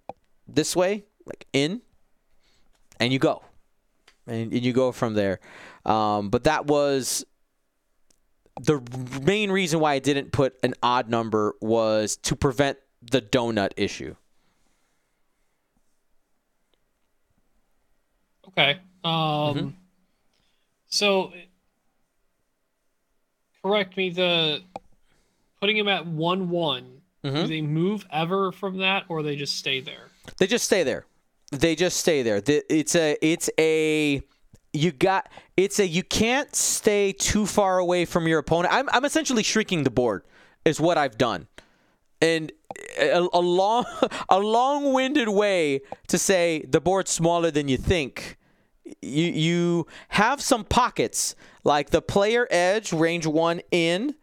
this way, like in, and you go, and, and you go from there. Um, but that was the main reason why I didn't put an odd number was to prevent the donut issue. Okay. Um, mm-hmm. So, correct me. The putting him at one one. Mm-hmm. Do they move ever from that, or they just stay there? They just stay there. They just stay there. It's a. It's a. You got. It's a. You can't stay too far away from your opponent. I'm. I'm essentially shrinking the board. Is what I've done, and a, a long, a long-winded way to say the board's smaller than you think you you have some pockets like the player edge range one in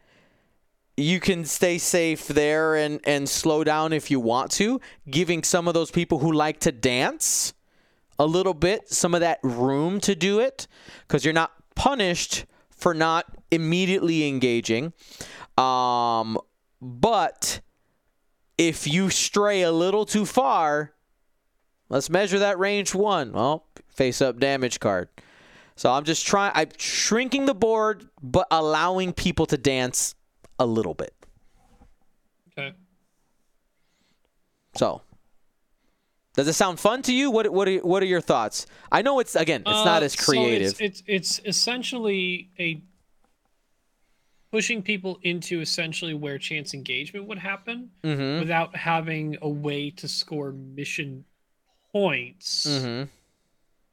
you can stay safe there and and slow down if you want to giving some of those people who like to dance a little bit some of that room to do it because you're not punished for not immediately engaging. Um but if you stray a little too far let's measure that range one. Well face up damage card. So I'm just trying, I'm shrinking the board, but allowing people to dance a little bit. Okay. So, does it sound fun to you? What what are what are your thoughts? I know it's again, it's uh, not as creative. So it's, it's it's essentially a pushing people into essentially where chance engagement would happen mm-hmm. without having a way to score mission points. Mm-hmm.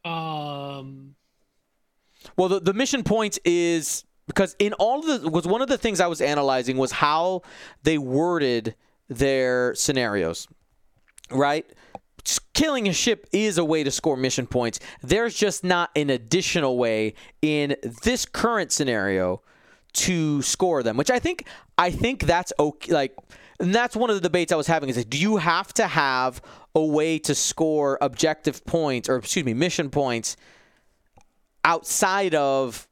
Um. Well, the, the mission point is because in all of the was one of the things I was analyzing was how they worded their scenarios, right? Killing a ship is a way to score mission points. There's just not an additional way in this current scenario to score them, which I think I think that's okay. Like, and that's one of the debates I was having is like, do you have to have a way to score objective points or excuse me mission points outside of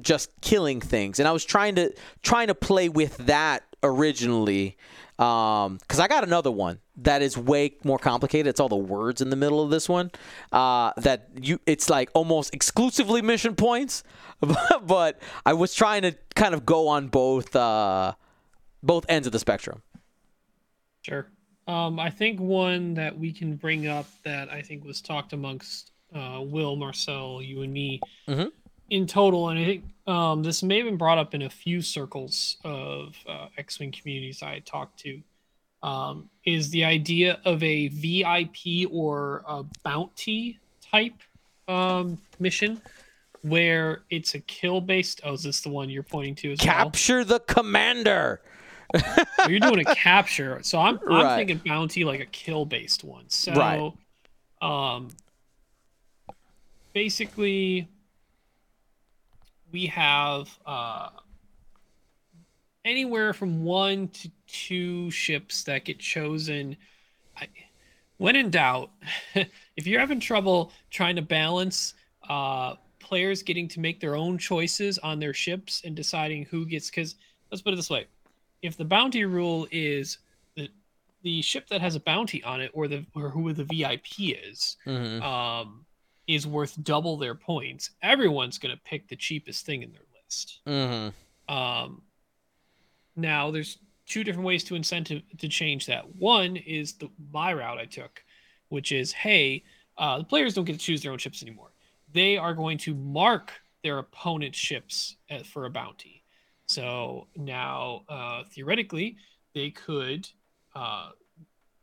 just killing things? And i was trying to trying to play with that originally um because i got another one that is way more complicated. It's all the words in the middle of this one uh that you it's like almost exclusively mission points but i was trying to kind of go on both uh both ends of the spectrum sure um, I think one that we can bring up that I think was talked amongst uh, Will, Marcel, you, and me mm-hmm. in total, and I think um, this may have been brought up in a few circles of uh, X-wing communities I talked to. Um, is the idea of a VIP or a bounty type um, mission where it's a kill based. Oh, is this the one you're pointing to as Capture well? the commander you're doing a capture, so I'm I'm right. thinking bounty like a kill based one. So, right. um, basically, we have uh, anywhere from one to two ships that get chosen. I, when in doubt, if you're having trouble trying to balance uh, players getting to make their own choices on their ships and deciding who gets, because let's put it this way: if the bounty rule is the the ship that has a bounty on it, or the or who the VIP is, Mhm. um, is worth double their points, everyone's going to pick the cheapest thing in their list. Mhm. Um, now, there's two different ways to incentive to change that. One is the my route I took, which is hey, uh, the players don't get to choose their own ships anymore. They are going to mark their opponent's ships uh, for a bounty. So now, uh, theoretically, they could uh,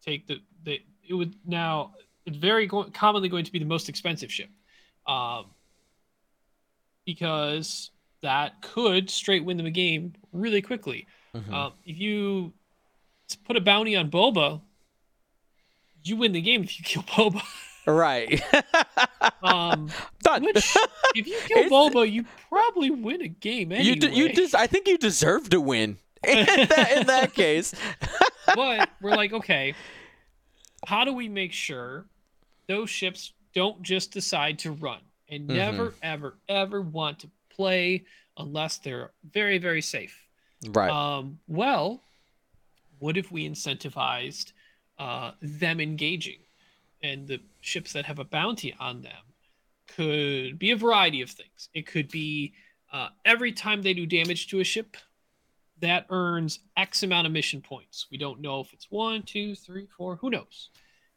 take the they it would now it's very go- commonly going to be the most expensive ship, um, because that could straight win them a game really quickly. Mhm. Um, if you put a bounty on Boba, you win the game if you kill Boba. right. Um, Done. which, if you kill It's- you probably win a game anyway. You d- you des- I think you deserve to win in that, in that case. but we're like, okay, how do we make sure those ships don't just decide to run and Mm-hmm. never, ever, ever want to play unless they're very, very safe? Right. Um, well, what if we incentivized uh, them engaging? And the ships that have a bounty on them could be a variety of things. It could be uh, every time they do damage to a ship, that earns X amount of mission points. We don't know if it's one, two, three, four, who knows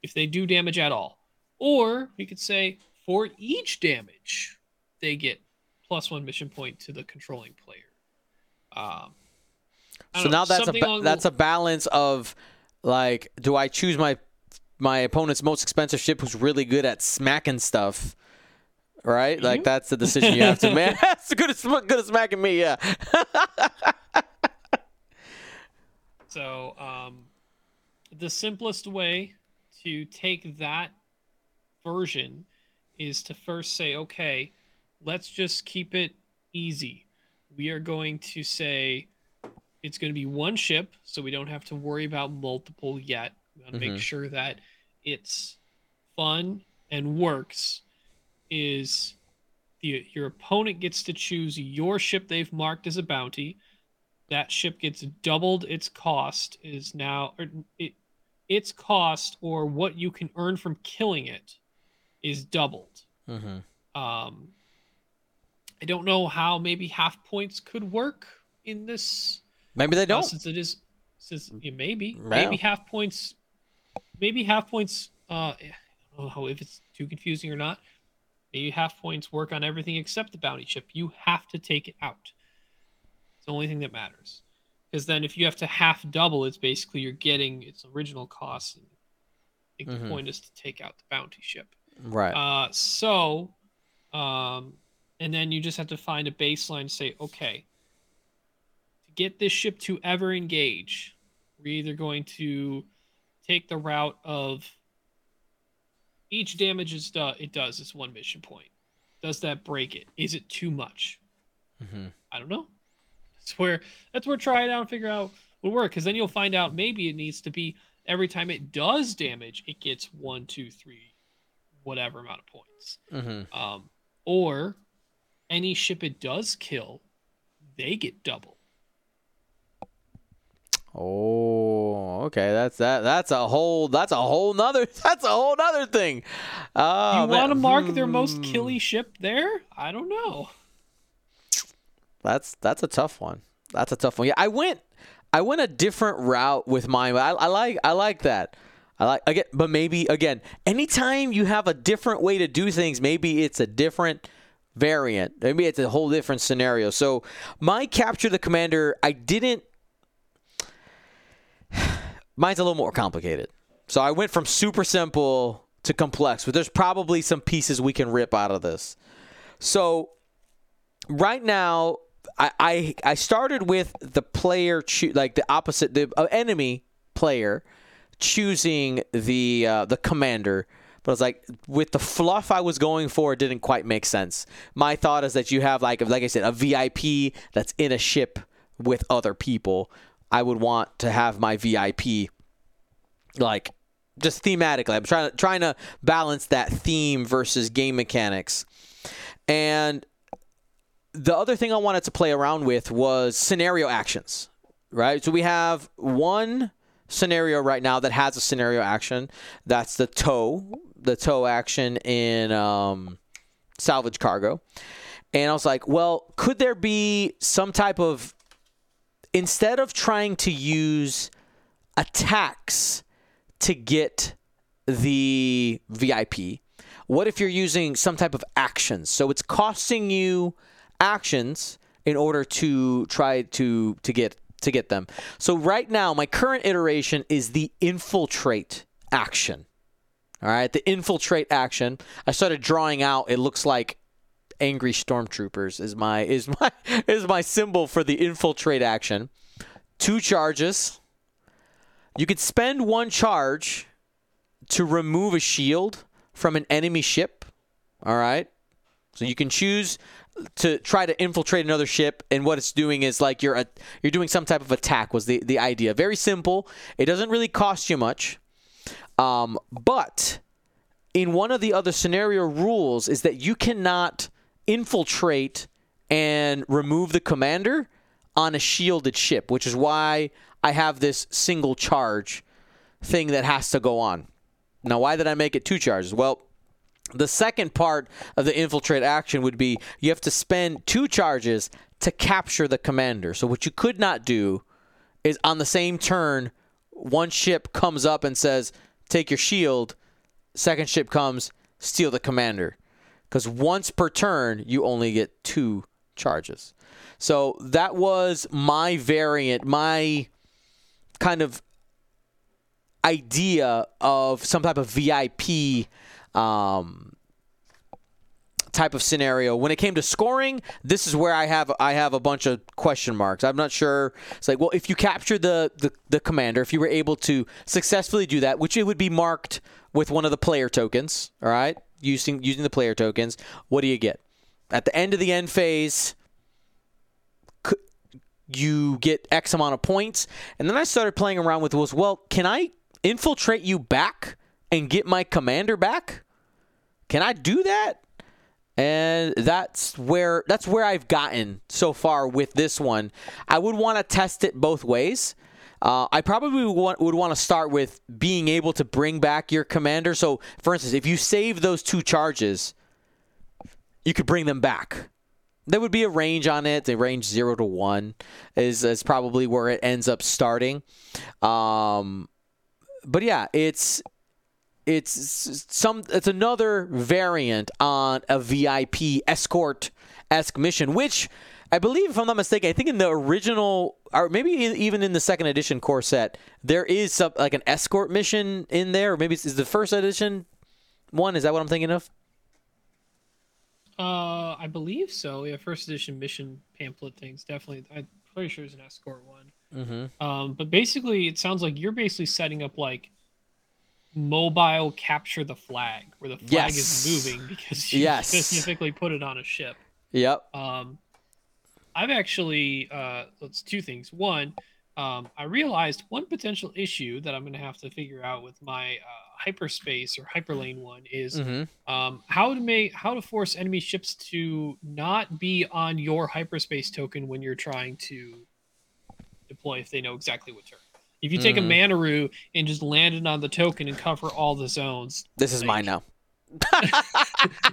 if they do damage at all. Or we could say for each damage, they get plus one mission point to the controlling player. Um, so know, now that's a ba- that's a balance of like do I choose my my opponent's most expensive ship who's really good at smacking stuff right like Mhm. that's the decision you have to make that's good as good as smacking me yeah So, um, the simplest way to take that version is to first say, okay, let's just keep it easy. We are going to say it's going to be one ship, so we don't have to worry about multiple yet. We want to Mhm. make sure that it's fun and works. Is the, your opponent gets to choose your ship they've marked as a bounty that ship gets doubled its cost is now or it, its cost or what you can earn from killing it is doubled mm-hmm. um i don't know how maybe half points could work in this maybe they uh, don't since it is since yeah, maybe maybe half points maybe half points uh i don't know if it's too confusing or not maybe half points work on everything except the bounty chip you have to take it out it's the only thing that matters because then if you have to half double it's basically you're getting its original cost i think Mhm. the point is to take out the bounty ship right uh, so, um, and then you just have to find a baseline. Say, okay, to get this ship to ever engage, we're either going to take the route of each damage is do- it does is one mission point. Does that break it? Is it too much? mm-hmm. I don't know. That's where that's where try it out and figure out will work. Because then you'll find out maybe it needs to be every time it does damage, it gets one, two, three, whatever amount of points. Mm-hmm. Um, or any ship it does kill, they get double. Oh, okay. That's that. That's a whole. That's a whole nother. That's a whole nother thing. Oh, you want to mark their most Hmm. killy ship there? I don't know. That's that's a tough one. That's a tough one. Yeah, I went. I went a different route with mine. I, I like. I like that. I like again, but maybe again, anytime you have a different way to do things, maybe it's a different variant. Maybe it's a whole different scenario. So my capture the commander, I didn't. Mine's a little more complicated. So I went from super simple to complex, but there's probably some pieces we can rip out of this. So right now, I I, I started with the player choo- like the opposite the uh, enemy player choosing the uh, the commander. But I was like, with the fluff I was going for, it didn't quite make sense. My thought is that you have like like I said, a VIP that's in a ship with other people. I would want to have my VIP like just thematically. I'm trying to trying to balance that theme versus game mechanics. And the other thing I wanted to play around with was scenario actions. Right? So we have one scenario right now that has a scenario action. That's the tow, the tow action in um, salvage cargo. And I was like, well, could there be some type of instead of trying to use attacks to get the VIP, what if you're using some type of actions? So it's costing you actions in order to try to to get to get them. So right now, my current iteration is the infiltrate action. All right, the infiltrate action. I started drawing out. It looks like angry stormtroopers is my is my is my symbol for the infiltrate action. Two charges. You could spend one charge to remove a shield from an enemy ship. All right. So you can choose to try to infiltrate another ship and what it's doing is like you're a, you're doing some type of attack was the, the idea very simple it doesn't really cost you much um, but in one of the other scenario rules is that you cannot infiltrate and remove the commander on a shielded ship which is why i have this single charge thing that has to go on now why did i make it two charges well the second part of the infiltrate action would be you have to spend two charges to capture the commander. So what you could not do is on the same turn, one ship comes up and says, "Take your shield." Second ship comes, steal the commander. Because once per turn, you only get two charges. So that was my variant, my kind of idea of some type of VIP um, type of scenario. When it came to scoring, this is where I have I have a bunch of question marks. I'm not sure. It's like, well, if you capture the, the the commander, if you were able to successfully do that, which it would be marked with one of the player tokens, all right, using using the player tokens, what do you get? At the end of the end phase, you get X amount of points, and then I started playing around with was, well, can I infiltrate you back and get my commander back? Can I do that? And that's where that's where I've gotten so far with this one. I would want to test it both ways. Uh, I probably want, would want to start with being able to bring back your commander. So, for instance, if you save those two charges, you could bring them back. There would be a range on it. The range zero to one is is probably where it ends up starting. Um, but yeah, it's it's some it's another variant on a VIP escort esque mission, which I believe, if I'm not mistaken, I think in the original or maybe even in the second edition core set, there is some like an escort mission in there, or maybe is the first edition one. Is that what I'm thinking of? Uh, I believe so. Yeah, first edition mission pamphlet things definitely. I'm pretty sure it's an escort one. Mm-hmm. Um, but basically, it sounds like you're basically setting up like mobile capture the flag where the flag yes. is moving because you yes. specifically put it on a ship. Yep. Um, I've actually uh, it's two things. One, um, I realized one potential issue that I'm going to have to figure out with my uh, hyperspace or hyperlane one is mm-hmm. um, how to make how to force enemy ships to not be on your hyperspace token when you're trying to deploy if they know exactly what turn. If you take mm. a Manaroo and just land it on the token and cover all the zones, this is mine now.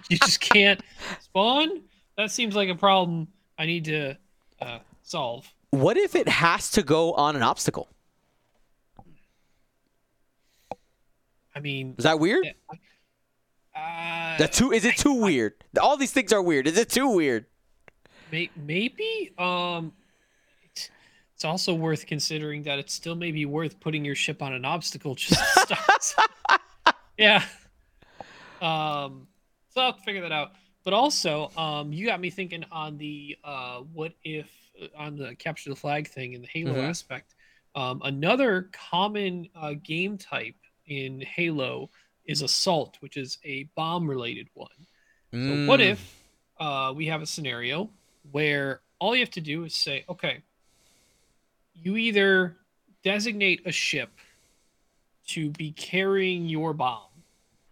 you just can't spawn. That seems like a problem I need to uh, solve. What if it has to go on an obstacle? I mean, is that weird? Uh, that too? Is it too I, weird? All these things are weird. Is it too weird? May, maybe. Um, it's also worth considering that it still may be worth putting your ship on an obstacle just to start. yeah. Um, so I'll figure that out. But also, um, you got me thinking on the uh, what if uh, on the capture the flag thing in the Halo mm-hmm. aspect. Um, another common uh, game type in Halo is assault, which is a bomb related one. Mm. So what if uh, we have a scenario where all you have to do is say, okay, you either designate a ship to be carrying your bomb.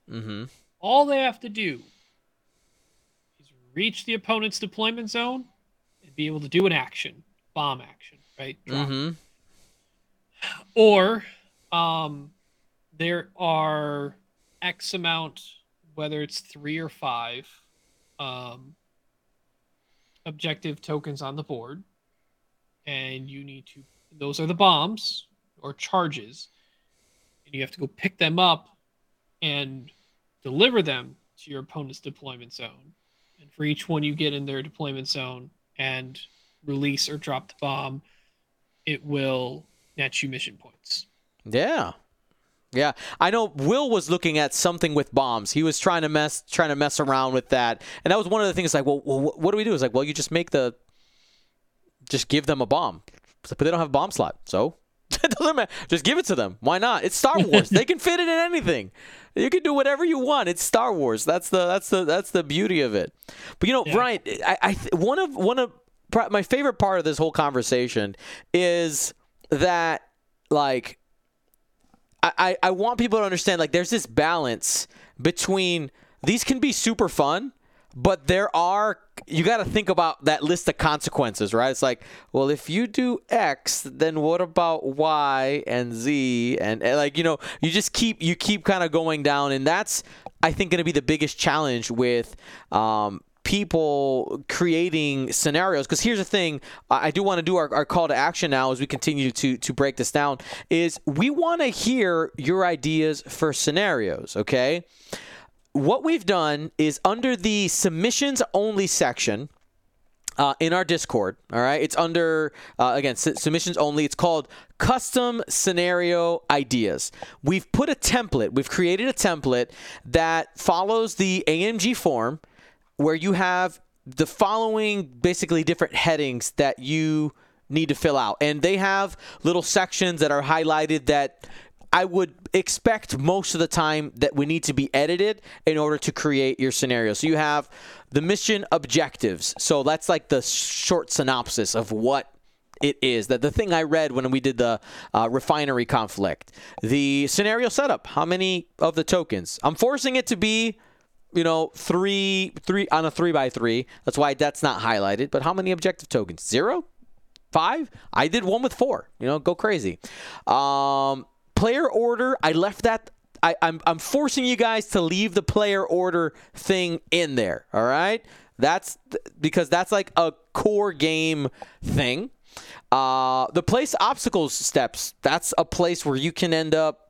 Mm-hmm. All they have to do reach the opponent's deployment zone and be able to do an action, bomb action, right? Drop. Mm-hmm. Or um, there are X amount, whether it's three or five, um, objective tokens on the board, and you need to. Those are the bombs or charges, and you have to go pick them up and deliver them to your opponent's deployment zone. For each one you get in their deployment zone and release or drop the bomb, it will net you mission points. Yeah. Yeah, I know. Will was looking at something with bombs. He was trying to mess, trying to mess around with that, and that was one of the things. Like, well, well what do we do? It's like, well, you just make the, just give them a bomb, but they don't have a bomb slot, so it doesn't matter. Just give it to them. Why not? It's Star Wars. they can fit it in anything. You can do whatever you want. It's Star Wars. That's the that's the that's the beauty of it. But you know, Yeah. Brian, I, I one of one of my favorite part of this whole conversation is that like I, I, I want people to understand like there's this balance between these can be super fun, but there are you got to think about that list of consequences, right? It's like, well, if you do X, then what about Y and Z? And, and like you know, you just keep you keep kind of going down, and that's I think going to be the biggest challenge with um, people creating scenarios. Because here's the thing i do want to do our, our call to action now as we continue to to break this down is we want to hear your ideas for scenarios okay what we've done is under the submissions only section uh, in our Discord. All right, it's under uh, again s- submissions only. It's called custom scenario ideas. We've put a template. We've created a template that follows the AMG form, where you have the following basically different headings that you need to fill out, and they have little sections that are highlighted that I would expect most of the time that we need to be edited in order to create your scenario. So you have the mission objectives. So that's like the short synopsis of what it is. That the thing I read when we did the uh, refinery conflict. The scenario setup. How many of the tokens? I'm forcing it to be you know, three, three on a three by three. That's why that's not highlighted. But how many objective tokens? Zero, five. I did one with four. You know, go crazy. Um, player order. I left that. I, I'm I'm forcing you guys to leave the player order thing in there. All right. That's th- because that's like a core game thing. Uh, the place obstacles steps. That's a place where you can end up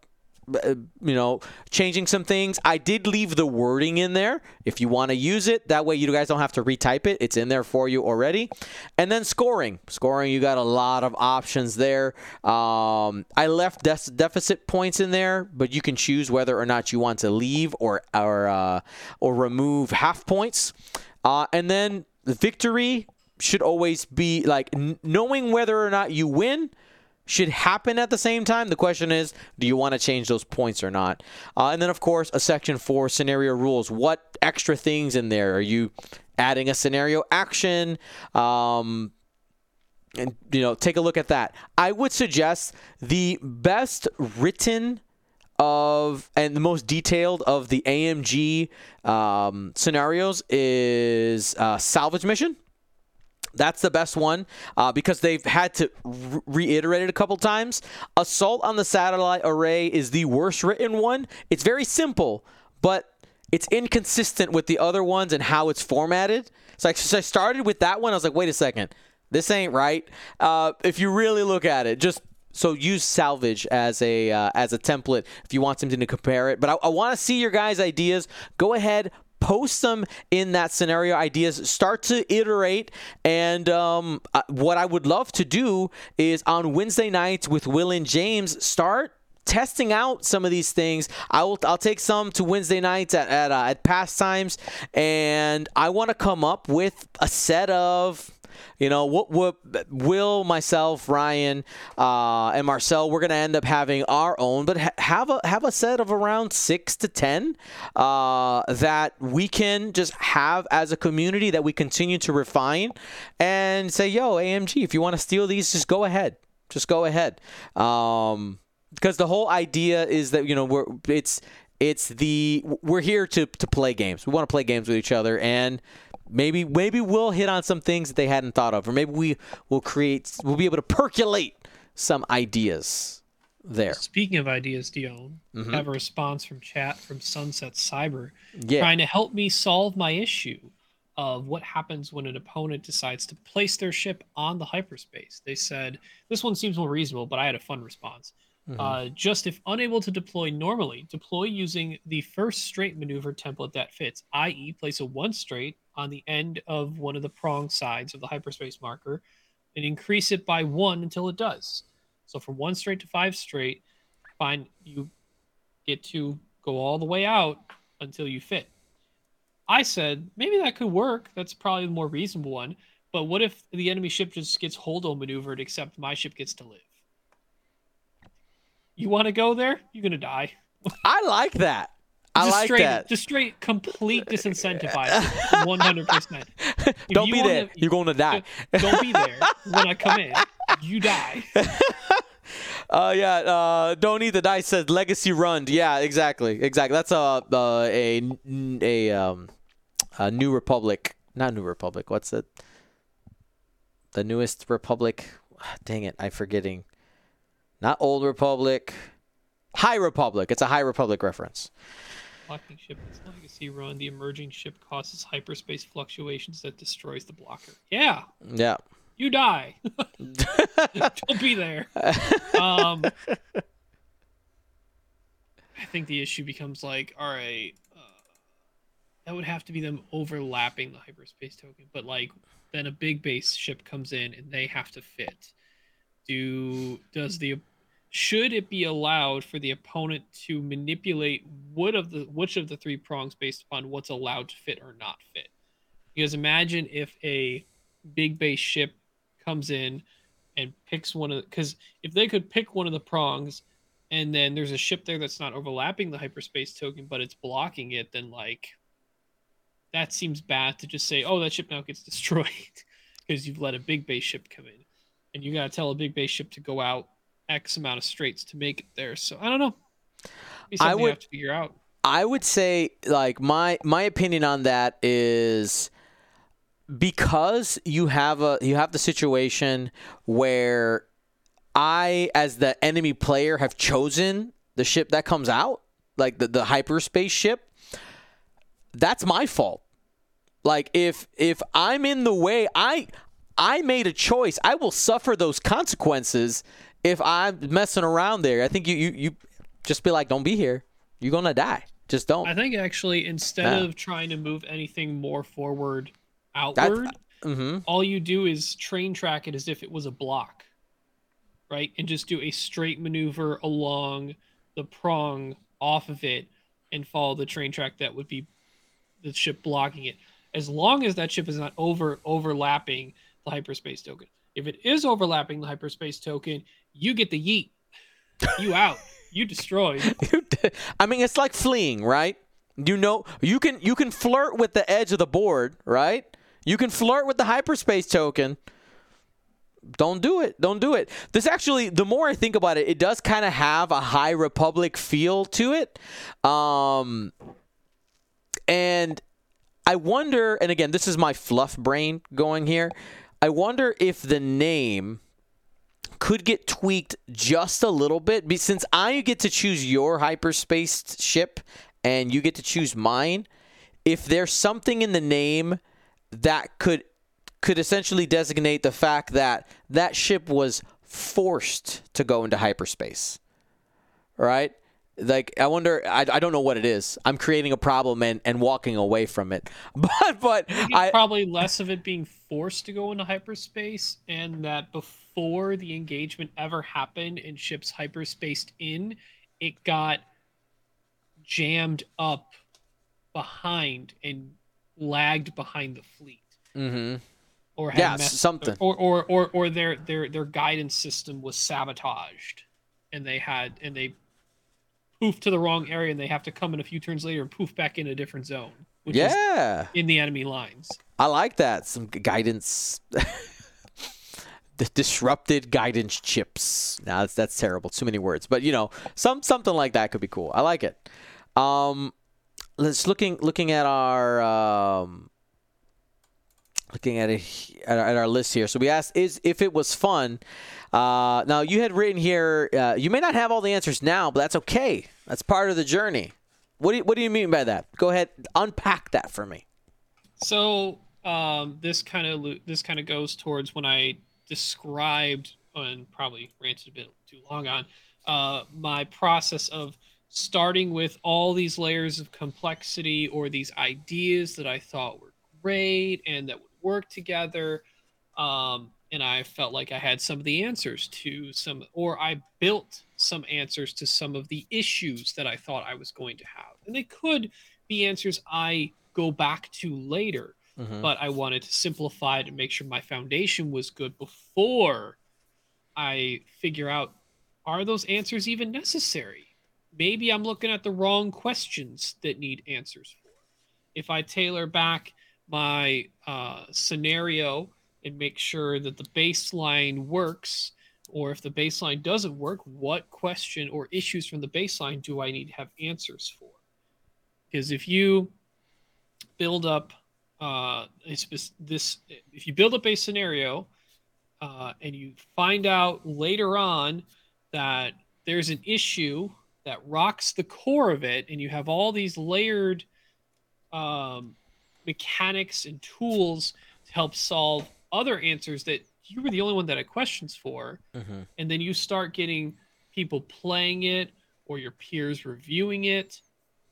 you know, changing some things. I did leave the wording in there if you want to use it. That way, you guys don't have to retype it. It's in there for you already. And then scoring. Scoring, you got a lot of options there. Um, I left deficit points in there, but you can choose whether or not you want to leave or or uh, or remove half points. Uh, and then the victory should always be like n- knowing whether or not you win should happen at the same time. The question is, do you want to change those points or not? Uh, and then, of course, a section for scenario rules. What extra things in there are you adding a scenario action? Um, and you know, take a look at that. I would suggest the best written of and the most detailed of the AMG um, scenarios is uh, salvage mission. That's the best one uh, because they've had to re- reiterate it a couple times. Assault on the satellite array is the worst written one. It's very simple, but it's inconsistent with the other ones and how it's formatted. So I, so I started with that one. I was like, wait a second, this ain't right. Uh, if you really look at it, just so use salvage as a uh, as a template if you want something to compare it. But I, I want to see your guys' ideas. Go ahead, post them in that scenario ideas start to iterate. And um, uh, what i would love to do is on wednesday nights with will and james start testing out some of these things. I will i'll take some to wednesday nights at at, uh, at pastimes. And i want to come up with a set of you know what? What? Will myself, Ryan, uh, and Marcel, we're gonna end up having our own, but ha- have a have a set of around six to ten uh, that we can just have as a community that we continue to refine and say, yo, AMG, if you want to steal these, just go ahead. Just go ahead. Um, because the whole idea is that you know we're it's it's the we're here to to play games. We want to play games with each other and maybe maybe we'll hit on some things that they hadn't thought of or maybe we will create we'll be able to percolate some ideas there. Speaking of ideas, Dion, mm-hmm. I have a response from chat from Sunset Cyber yeah. trying to help me solve my issue of what happens when an opponent decides to place their ship on the hyperspace. They said, This one seems more reasonable, but I had a fun response. Mm-hmm. Uh, just if unable to deploy normally, deploy using the first straight maneuver template that fits, i.e., place a one straight on the end of one of the prong sides of the hyperspace marker and increase it by one until it does. So from one straight to five straight, find you get to go all the way out until you fit. I said maybe that could work. That's probably the more reasonable one. But what if the enemy ship just gets hold holdo maneuvered, except my ship gets to live? You want to go there? You're gonna die. I like that. I just like straight, that. Just straight, complete disincentivized. One hundred percent. Don't be there. You're going to die. Don't be there when I come in. You die. Uh, yeah. Uh, don't eat the dice. Says legacy run. Yeah, exactly, exactly. That's a uh, a a um a New Republic. Not New Republic. What's it? The newest Republic. Dang it, I'm forgetting. Not Old Republic. High Republic. It's a High Republic reference. Blocking ship is legacy run. The emerging ship causes hyperspace fluctuations that destroys the blocker. Yeah. Yeah. You die. Don't be there. Um, I think the issue becomes like, all right, uh, that would have to be them overlapping the hyperspace token, but like then a big base ship comes in and they have to fit do does the should it be allowed for the opponent to manipulate what of the which of the three prongs based upon what's allowed to fit or not fit? Because imagine if a big base ship comes in and picks one of because if they could pick one of the prongs and then there's a ship there that's not overlapping the hyperspace token but it's blocking it then like that seems bad to just say oh that ship now gets destroyed because you've let a big base ship come in and you got to tell a big base ship to go out X amount of straights to make it there. So I don't know. I would have to figure out. I would say like my my opinion on that is because you have a you have the situation where I as the enemy player have chosen the ship that comes out, like the, the hyperspace ship, that's my fault. Like if if I'm in the way, I I made a choice. I will suffer those consequences if I'm messing around there. I think you you, you just be like, don't be here. You're gonna die. Just don't. I think actually instead of trying to move anything more forward outward, mm-hmm. all you do is train track it as if it was a block, right? And just do a straight maneuver along the prong off of it and follow the train track that would be the ship blocking it. As long as that ship is not over overlapping the hyperspace token. If it is overlapping the hyperspace token, you get the yeet. You out. you destroyed. I mean, it's like fleeing, right? You know, you can you can flirt with the edge of the board, right? You can flirt with the hyperspace token. Don't do it. Don't do it. This actually, the more I think about it, it does kind of have a High Republic feel to it. Um, and I wonder, and again, this is my fluff brain going here. I wonder if the name could get tweaked just a little bit since I get to choose your hyperspace ship and you get to choose mine. If there's something in the name that could could essentially designate the fact that that ship was forced to go into hyperspace. Right? like I wonder I, I don't know what it is. I'm creating a problem and, and walking away from it. But but I probably less of it being forced to go into hyperspace and that before the engagement ever happened and ships hyperspaced in, it got jammed up behind and lagged behind the fleet. Mm-hmm. Or yeah, messed, something. Or, or or or their their their guidance system was sabotaged and they had and they poof to the wrong area and they have to come in a few turns later and poof back in a different zone. yeah. in the enemy lines. I like that. Some guidance. disrupted guidance chips. Now that's that's terrible. Too many words, but you know, some something like that could be cool. I like it. Um, let's looking looking at our um, looking at it at our, at our list here. So we asked is if it was fun. Uh, now you had written here. Uh, you may not have all the answers now, but that's okay. That's part of the journey. What do you, what do you mean by that? Go ahead, unpack that for me. So um, this kind of this kind of goes towards when I described and probably ranted a bit too long on uh, my process of starting with all these layers of complexity or these ideas that I thought were great and that would work together. Um, and I felt like I had some of the answers to some, or I built some answers to some of the issues that I thought I was going to have. And they could be answers I go back to later, mm-hmm. but I wanted to simplify and make sure my foundation was good before I figure out are those answers even necessary? Maybe I'm looking at the wrong questions that need answers for. If I tailor back my uh, scenario and make sure that the baseline works, or if the baseline doesn't work, what question or issues from the baseline do I need to have answers for? Because if you build up uh, this, if you build up a scenario uh, and you find out later on that there's an issue that rocks the core of it, and you have all these layered um, mechanics and tools to help solve other answers that you were the only one that had questions for, mm-hmm. and then you start getting people playing it or your peers reviewing it,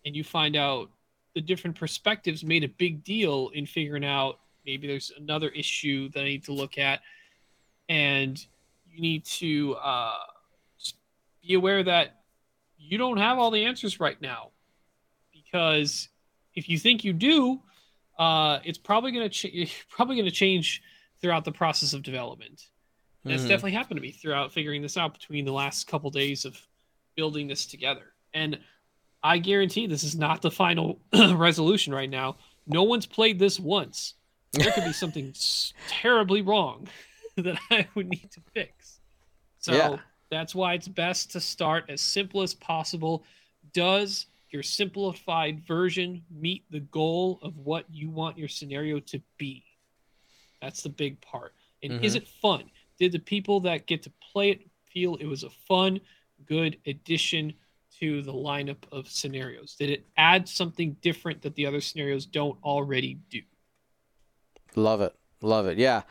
and you find out the different perspectives made a big deal in figuring out maybe there's another issue that I need to look at, and you need to uh, be aware that you don't have all the answers right now, because if you think you do, uh, it's probably going to ch- probably going to change throughout the process of development. And mm-hmm. it's definitely happened to me throughout figuring this out between the last couple days of building this together. And I guarantee this is not the final resolution right now. No one's played this once. There could be something terribly wrong that I would need to fix. So yeah. that's why it's best to start as simple as possible. Does your simplified version meet the goal of what you want your scenario to be? That's the big part. And mm-hmm. is it fun? Did the people that get to play it feel it was a fun, good addition to the lineup of scenarios? Did it add something different that the other scenarios don't already do? Love it. Love it. Yeah.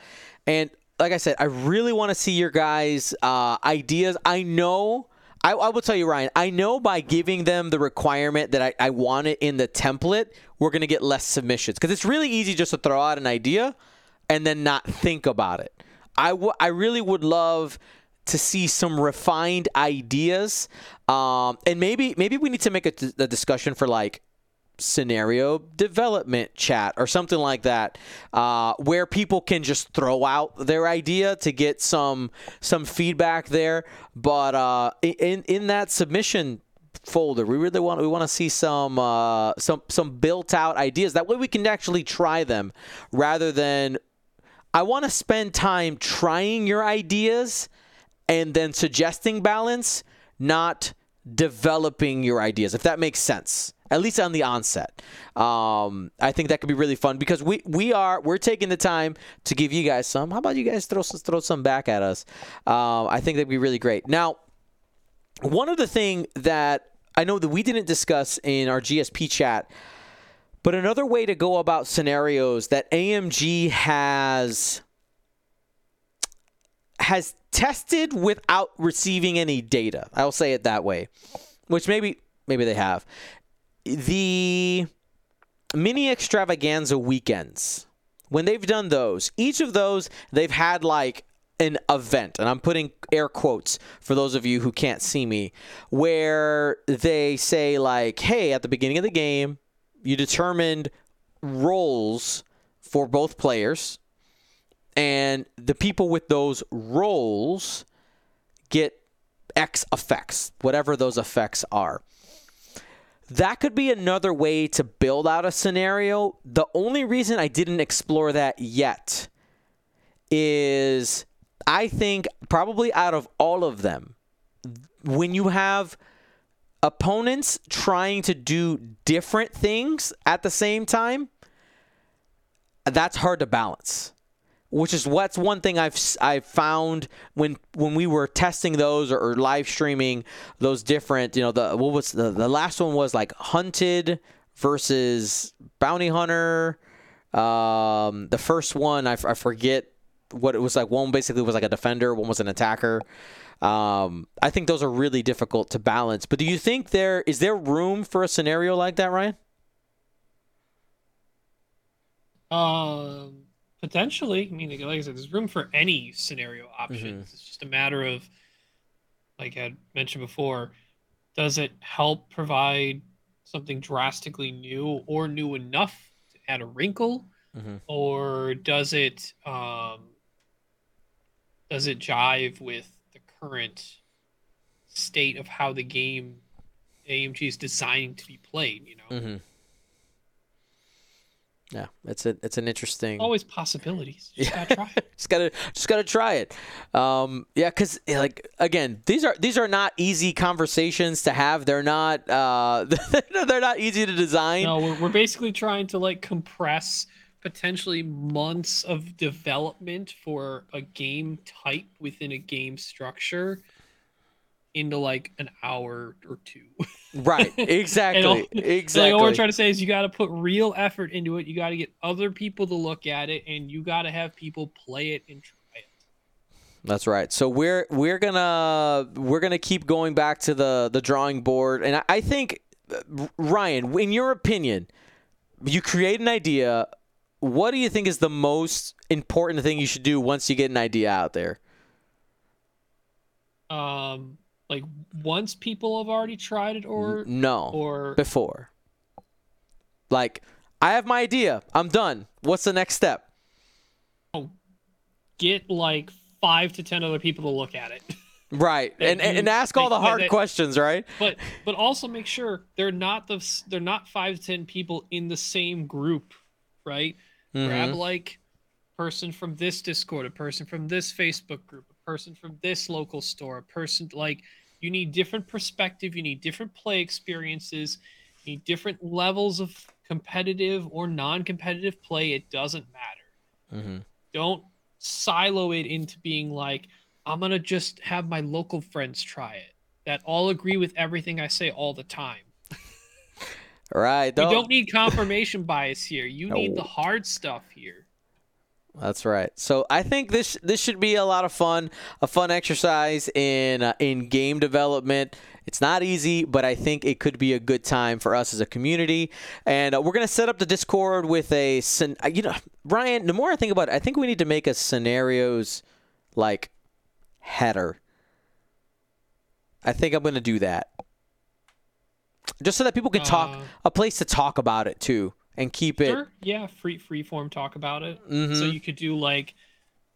And like I said, I really want to see your guys' uh, ideas. I know. I, I, will tell you, Ryan, I know by giving them the requirement that I, I want it in the template, we're going to get less submissions. Because it's really easy just to throw out an idea and then not think about it. I, w- I really would love to see some refined ideas. Um, and maybe maybe we need to make a, discussion for like scenario development chat or something like that uh, where people can just throw out their idea to get some some feedback there but uh, in in that submission folder we really want we want to see some uh, some some built out ideas that way we can actually try them rather than I want to spend time trying your ideas and then suggesting balance, not developing your ideas, if that makes sense. At least on the onset, um, I think that could be really fun because we we are we're taking the time to give you guys some. How about you guys throw throw some back at us? Um, I think that'd be really great. Now, one of the thing that I know that we didn't discuss in our GSP chat, but another way to go about scenarios that AMG has has tested without receiving any data. I'll say it that way. Which maybe maybe they have. The mini extravaganza weekends. When they've done those, each of those they've had like an event, and I'm putting air quotes for those of you who can't see me, where they say like, "Hey, at the beginning of the game, you determined roles for both players and the people with those roles get X effects, whatever those effects are. That could be another way to build out a scenario. The only reason I didn't explore that yet is I think probably out of all of them, when you have opponents trying to do different things at the same time, that's hard to balance. Which is what's one thing I've I've found when when we were testing those or, or live streaming those different you know the what was the the last one was like hunted versus bounty hunter. Um, the first one I, I forget what it was like. One basically was like a defender, one was an attacker. Um, I think those are really difficult to balance. But do you think there is there room for a scenario like that, Ryan? Um, potentially. I mean, like I said, there's room for any scenario options. Mm-hmm. It's just a matter of, like I had mentioned before, does it help provide something drastically new or new enough to add a wrinkle, mm-hmm. or does it um, does it jive with the current state of how the game AMG is designed to be played? You know. Mm-hmm. Yeah, it's a it's an interesting. Always possibilities. Just yeah. gotta try it. just gotta just gotta try it. Um, yeah, because like again, these are these are not easy conversations to have. They're not uh, they're not easy to design. No, we're, we're basically trying to like compress potentially months of development for a game type within a game structure into like an hour or two. right. Exactly. all, exactly. Like, all we're trying to say is you got to put real effort into it. You got to get other people to look at it, and you got to have people play it and try it. That's right. So we're we're gonna we're gonna keep going back to the the drawing board, and I, I think uh, Ryan, in your opinion, you create an idea. What do you think is the most important thing you should do once you get an idea out there? Um, like once people have already tried it or no. or before. Like i have my idea. I'm done. What's the next step? Oh, get like five to ten other people to look at it. Right. And, and, and ask all the hard that, questions right? But but also make sure they're not the they're not five to ten people in the same group right? Mm-hmm. grab like person from this discord a person from this facebook group person from this local store, a person like you need different perspective, you need different play experiences, you need different levels of competitive or non-competitive play. It doesn't matter. Mm-hmm. Don't silo it into being like I'm gonna just have my local friends try it that all agree with everything I say all the time. right. Don't... You don't need confirmation bias here. You no. need the hard stuff here. That's right. So I think this this should be a lot of fun, a fun exercise in uh, in game development. It's not easy, but I think it could be a good time for us as a community. And uh, we're gonna set up the Discord with a uh, you know Ryan. The more I think about it, I think we need to make a scenarios like header. I think I'm gonna do that, just so that people can talk, uh, a place to talk about it too and keep it. Sure. Yeah, free free form talk about it. Mm-hmm. So you could do like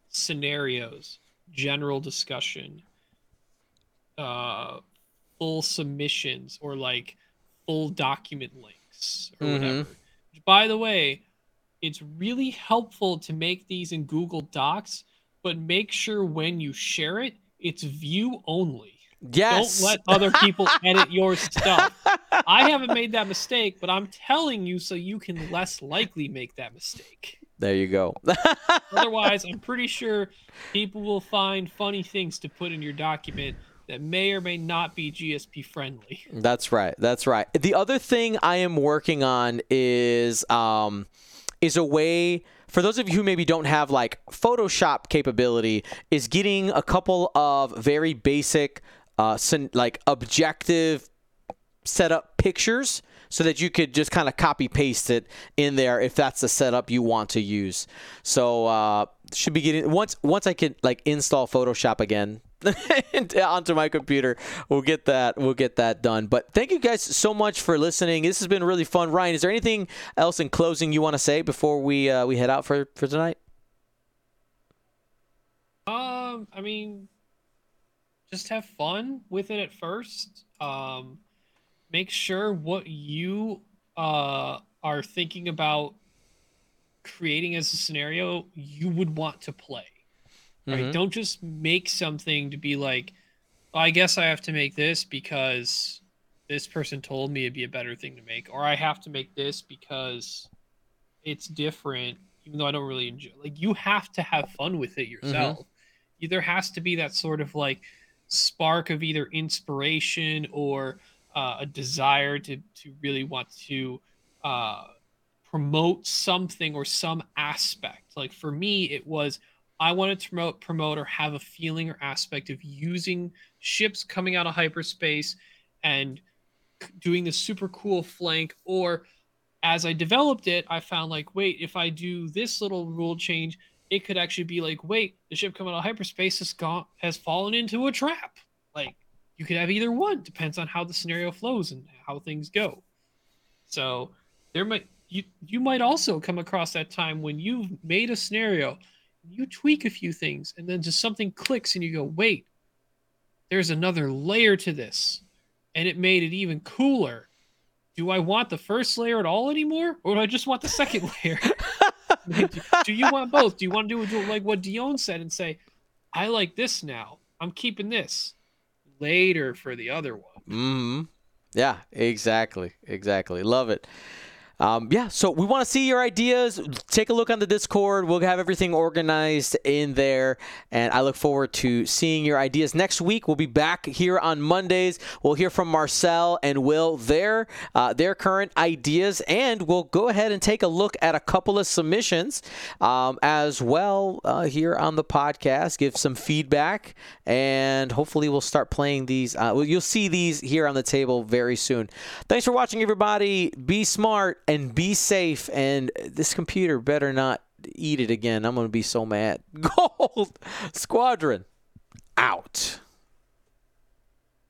scenarios, general discussion, uh, full submissions, or like full document links or mm-hmm. whatever. By the way, it's really helpful to make these in Google Docs, but make sure when you share it, it's view only. Yes. Don't let other people edit your stuff. I haven't made that mistake, but I'm telling you so you can less likely make that mistake. There you go. Otherwise, I'm pretty sure people will find funny things to put in your document that may or may not be GSP friendly. That's right. That's right. The other thing I am working on is um is a way for those of you who maybe don't have like Photoshop capability is getting a couple of very basic uh, like objective setup pictures so that you could just kind of copy paste it in there if that's the setup you want to use. So uh, should be getting once once I can like install Photoshop again onto my computer, we'll get that we'll get that done. But thank you guys so much for listening. This has been really fun. Ryan, is there anything else in closing you want to say before we uh, we head out for for tonight? Um, I mean, just have fun with it at first. Um, make sure what you uh, are thinking about creating as a scenario you would want to play. right? Mhm. Don't just make something to be like, "Oh, I guess I have to make this because this person told me it'd be a better thing to make, or I have to make this because it's different, even though I don't really enjoy. Like you have to have fun with it yourself. You- There has to be that sort of like spark of either inspiration or uh, a desire to to really want to uh, promote something or some aspect. Like for me, it was I wanted to promote, promote or have a feeling or aspect of using ships coming out of hyperspace and doing the super cool flank. Or as I developed it, I found like, wait, if I do this little rule change, it could actually be like, wait, the ship coming out of hyperspace has gone has fallen into a trap. Like you could have either one, depends on how the scenario flows and how things go. So there might you you might also come across that time when you've made a scenario, you tweak a few things, and then just something clicks and you go, wait, there's another layer to this, and it made it even cooler. Do I want the first layer at all anymore, or do I just want the second layer? do, you want both? Do you want to do, do like what Dion said and say, I like this now. I'm keeping this later for the other one. hmm Yeah, exactly. Exactly. Love it. Um, yeah, so we want to see your ideas. Take a look on the Discord. We'll have everything organized in there. And I look forward to seeing your ideas. Next week, we'll be back here on Mondays. We'll hear from Marcel and Will their, uh, their current ideas. And we'll go ahead and take a look at a couple of submissions um, as well uh, here on the podcast. Give some feedback. And hopefully, we'll start playing these. Uh, well, you'll see these here on the table very soon. Thanks for watching, everybody. Be smart and be safe. And this computer better not eat it again. I'm going to be so mad. Gold Squadron out.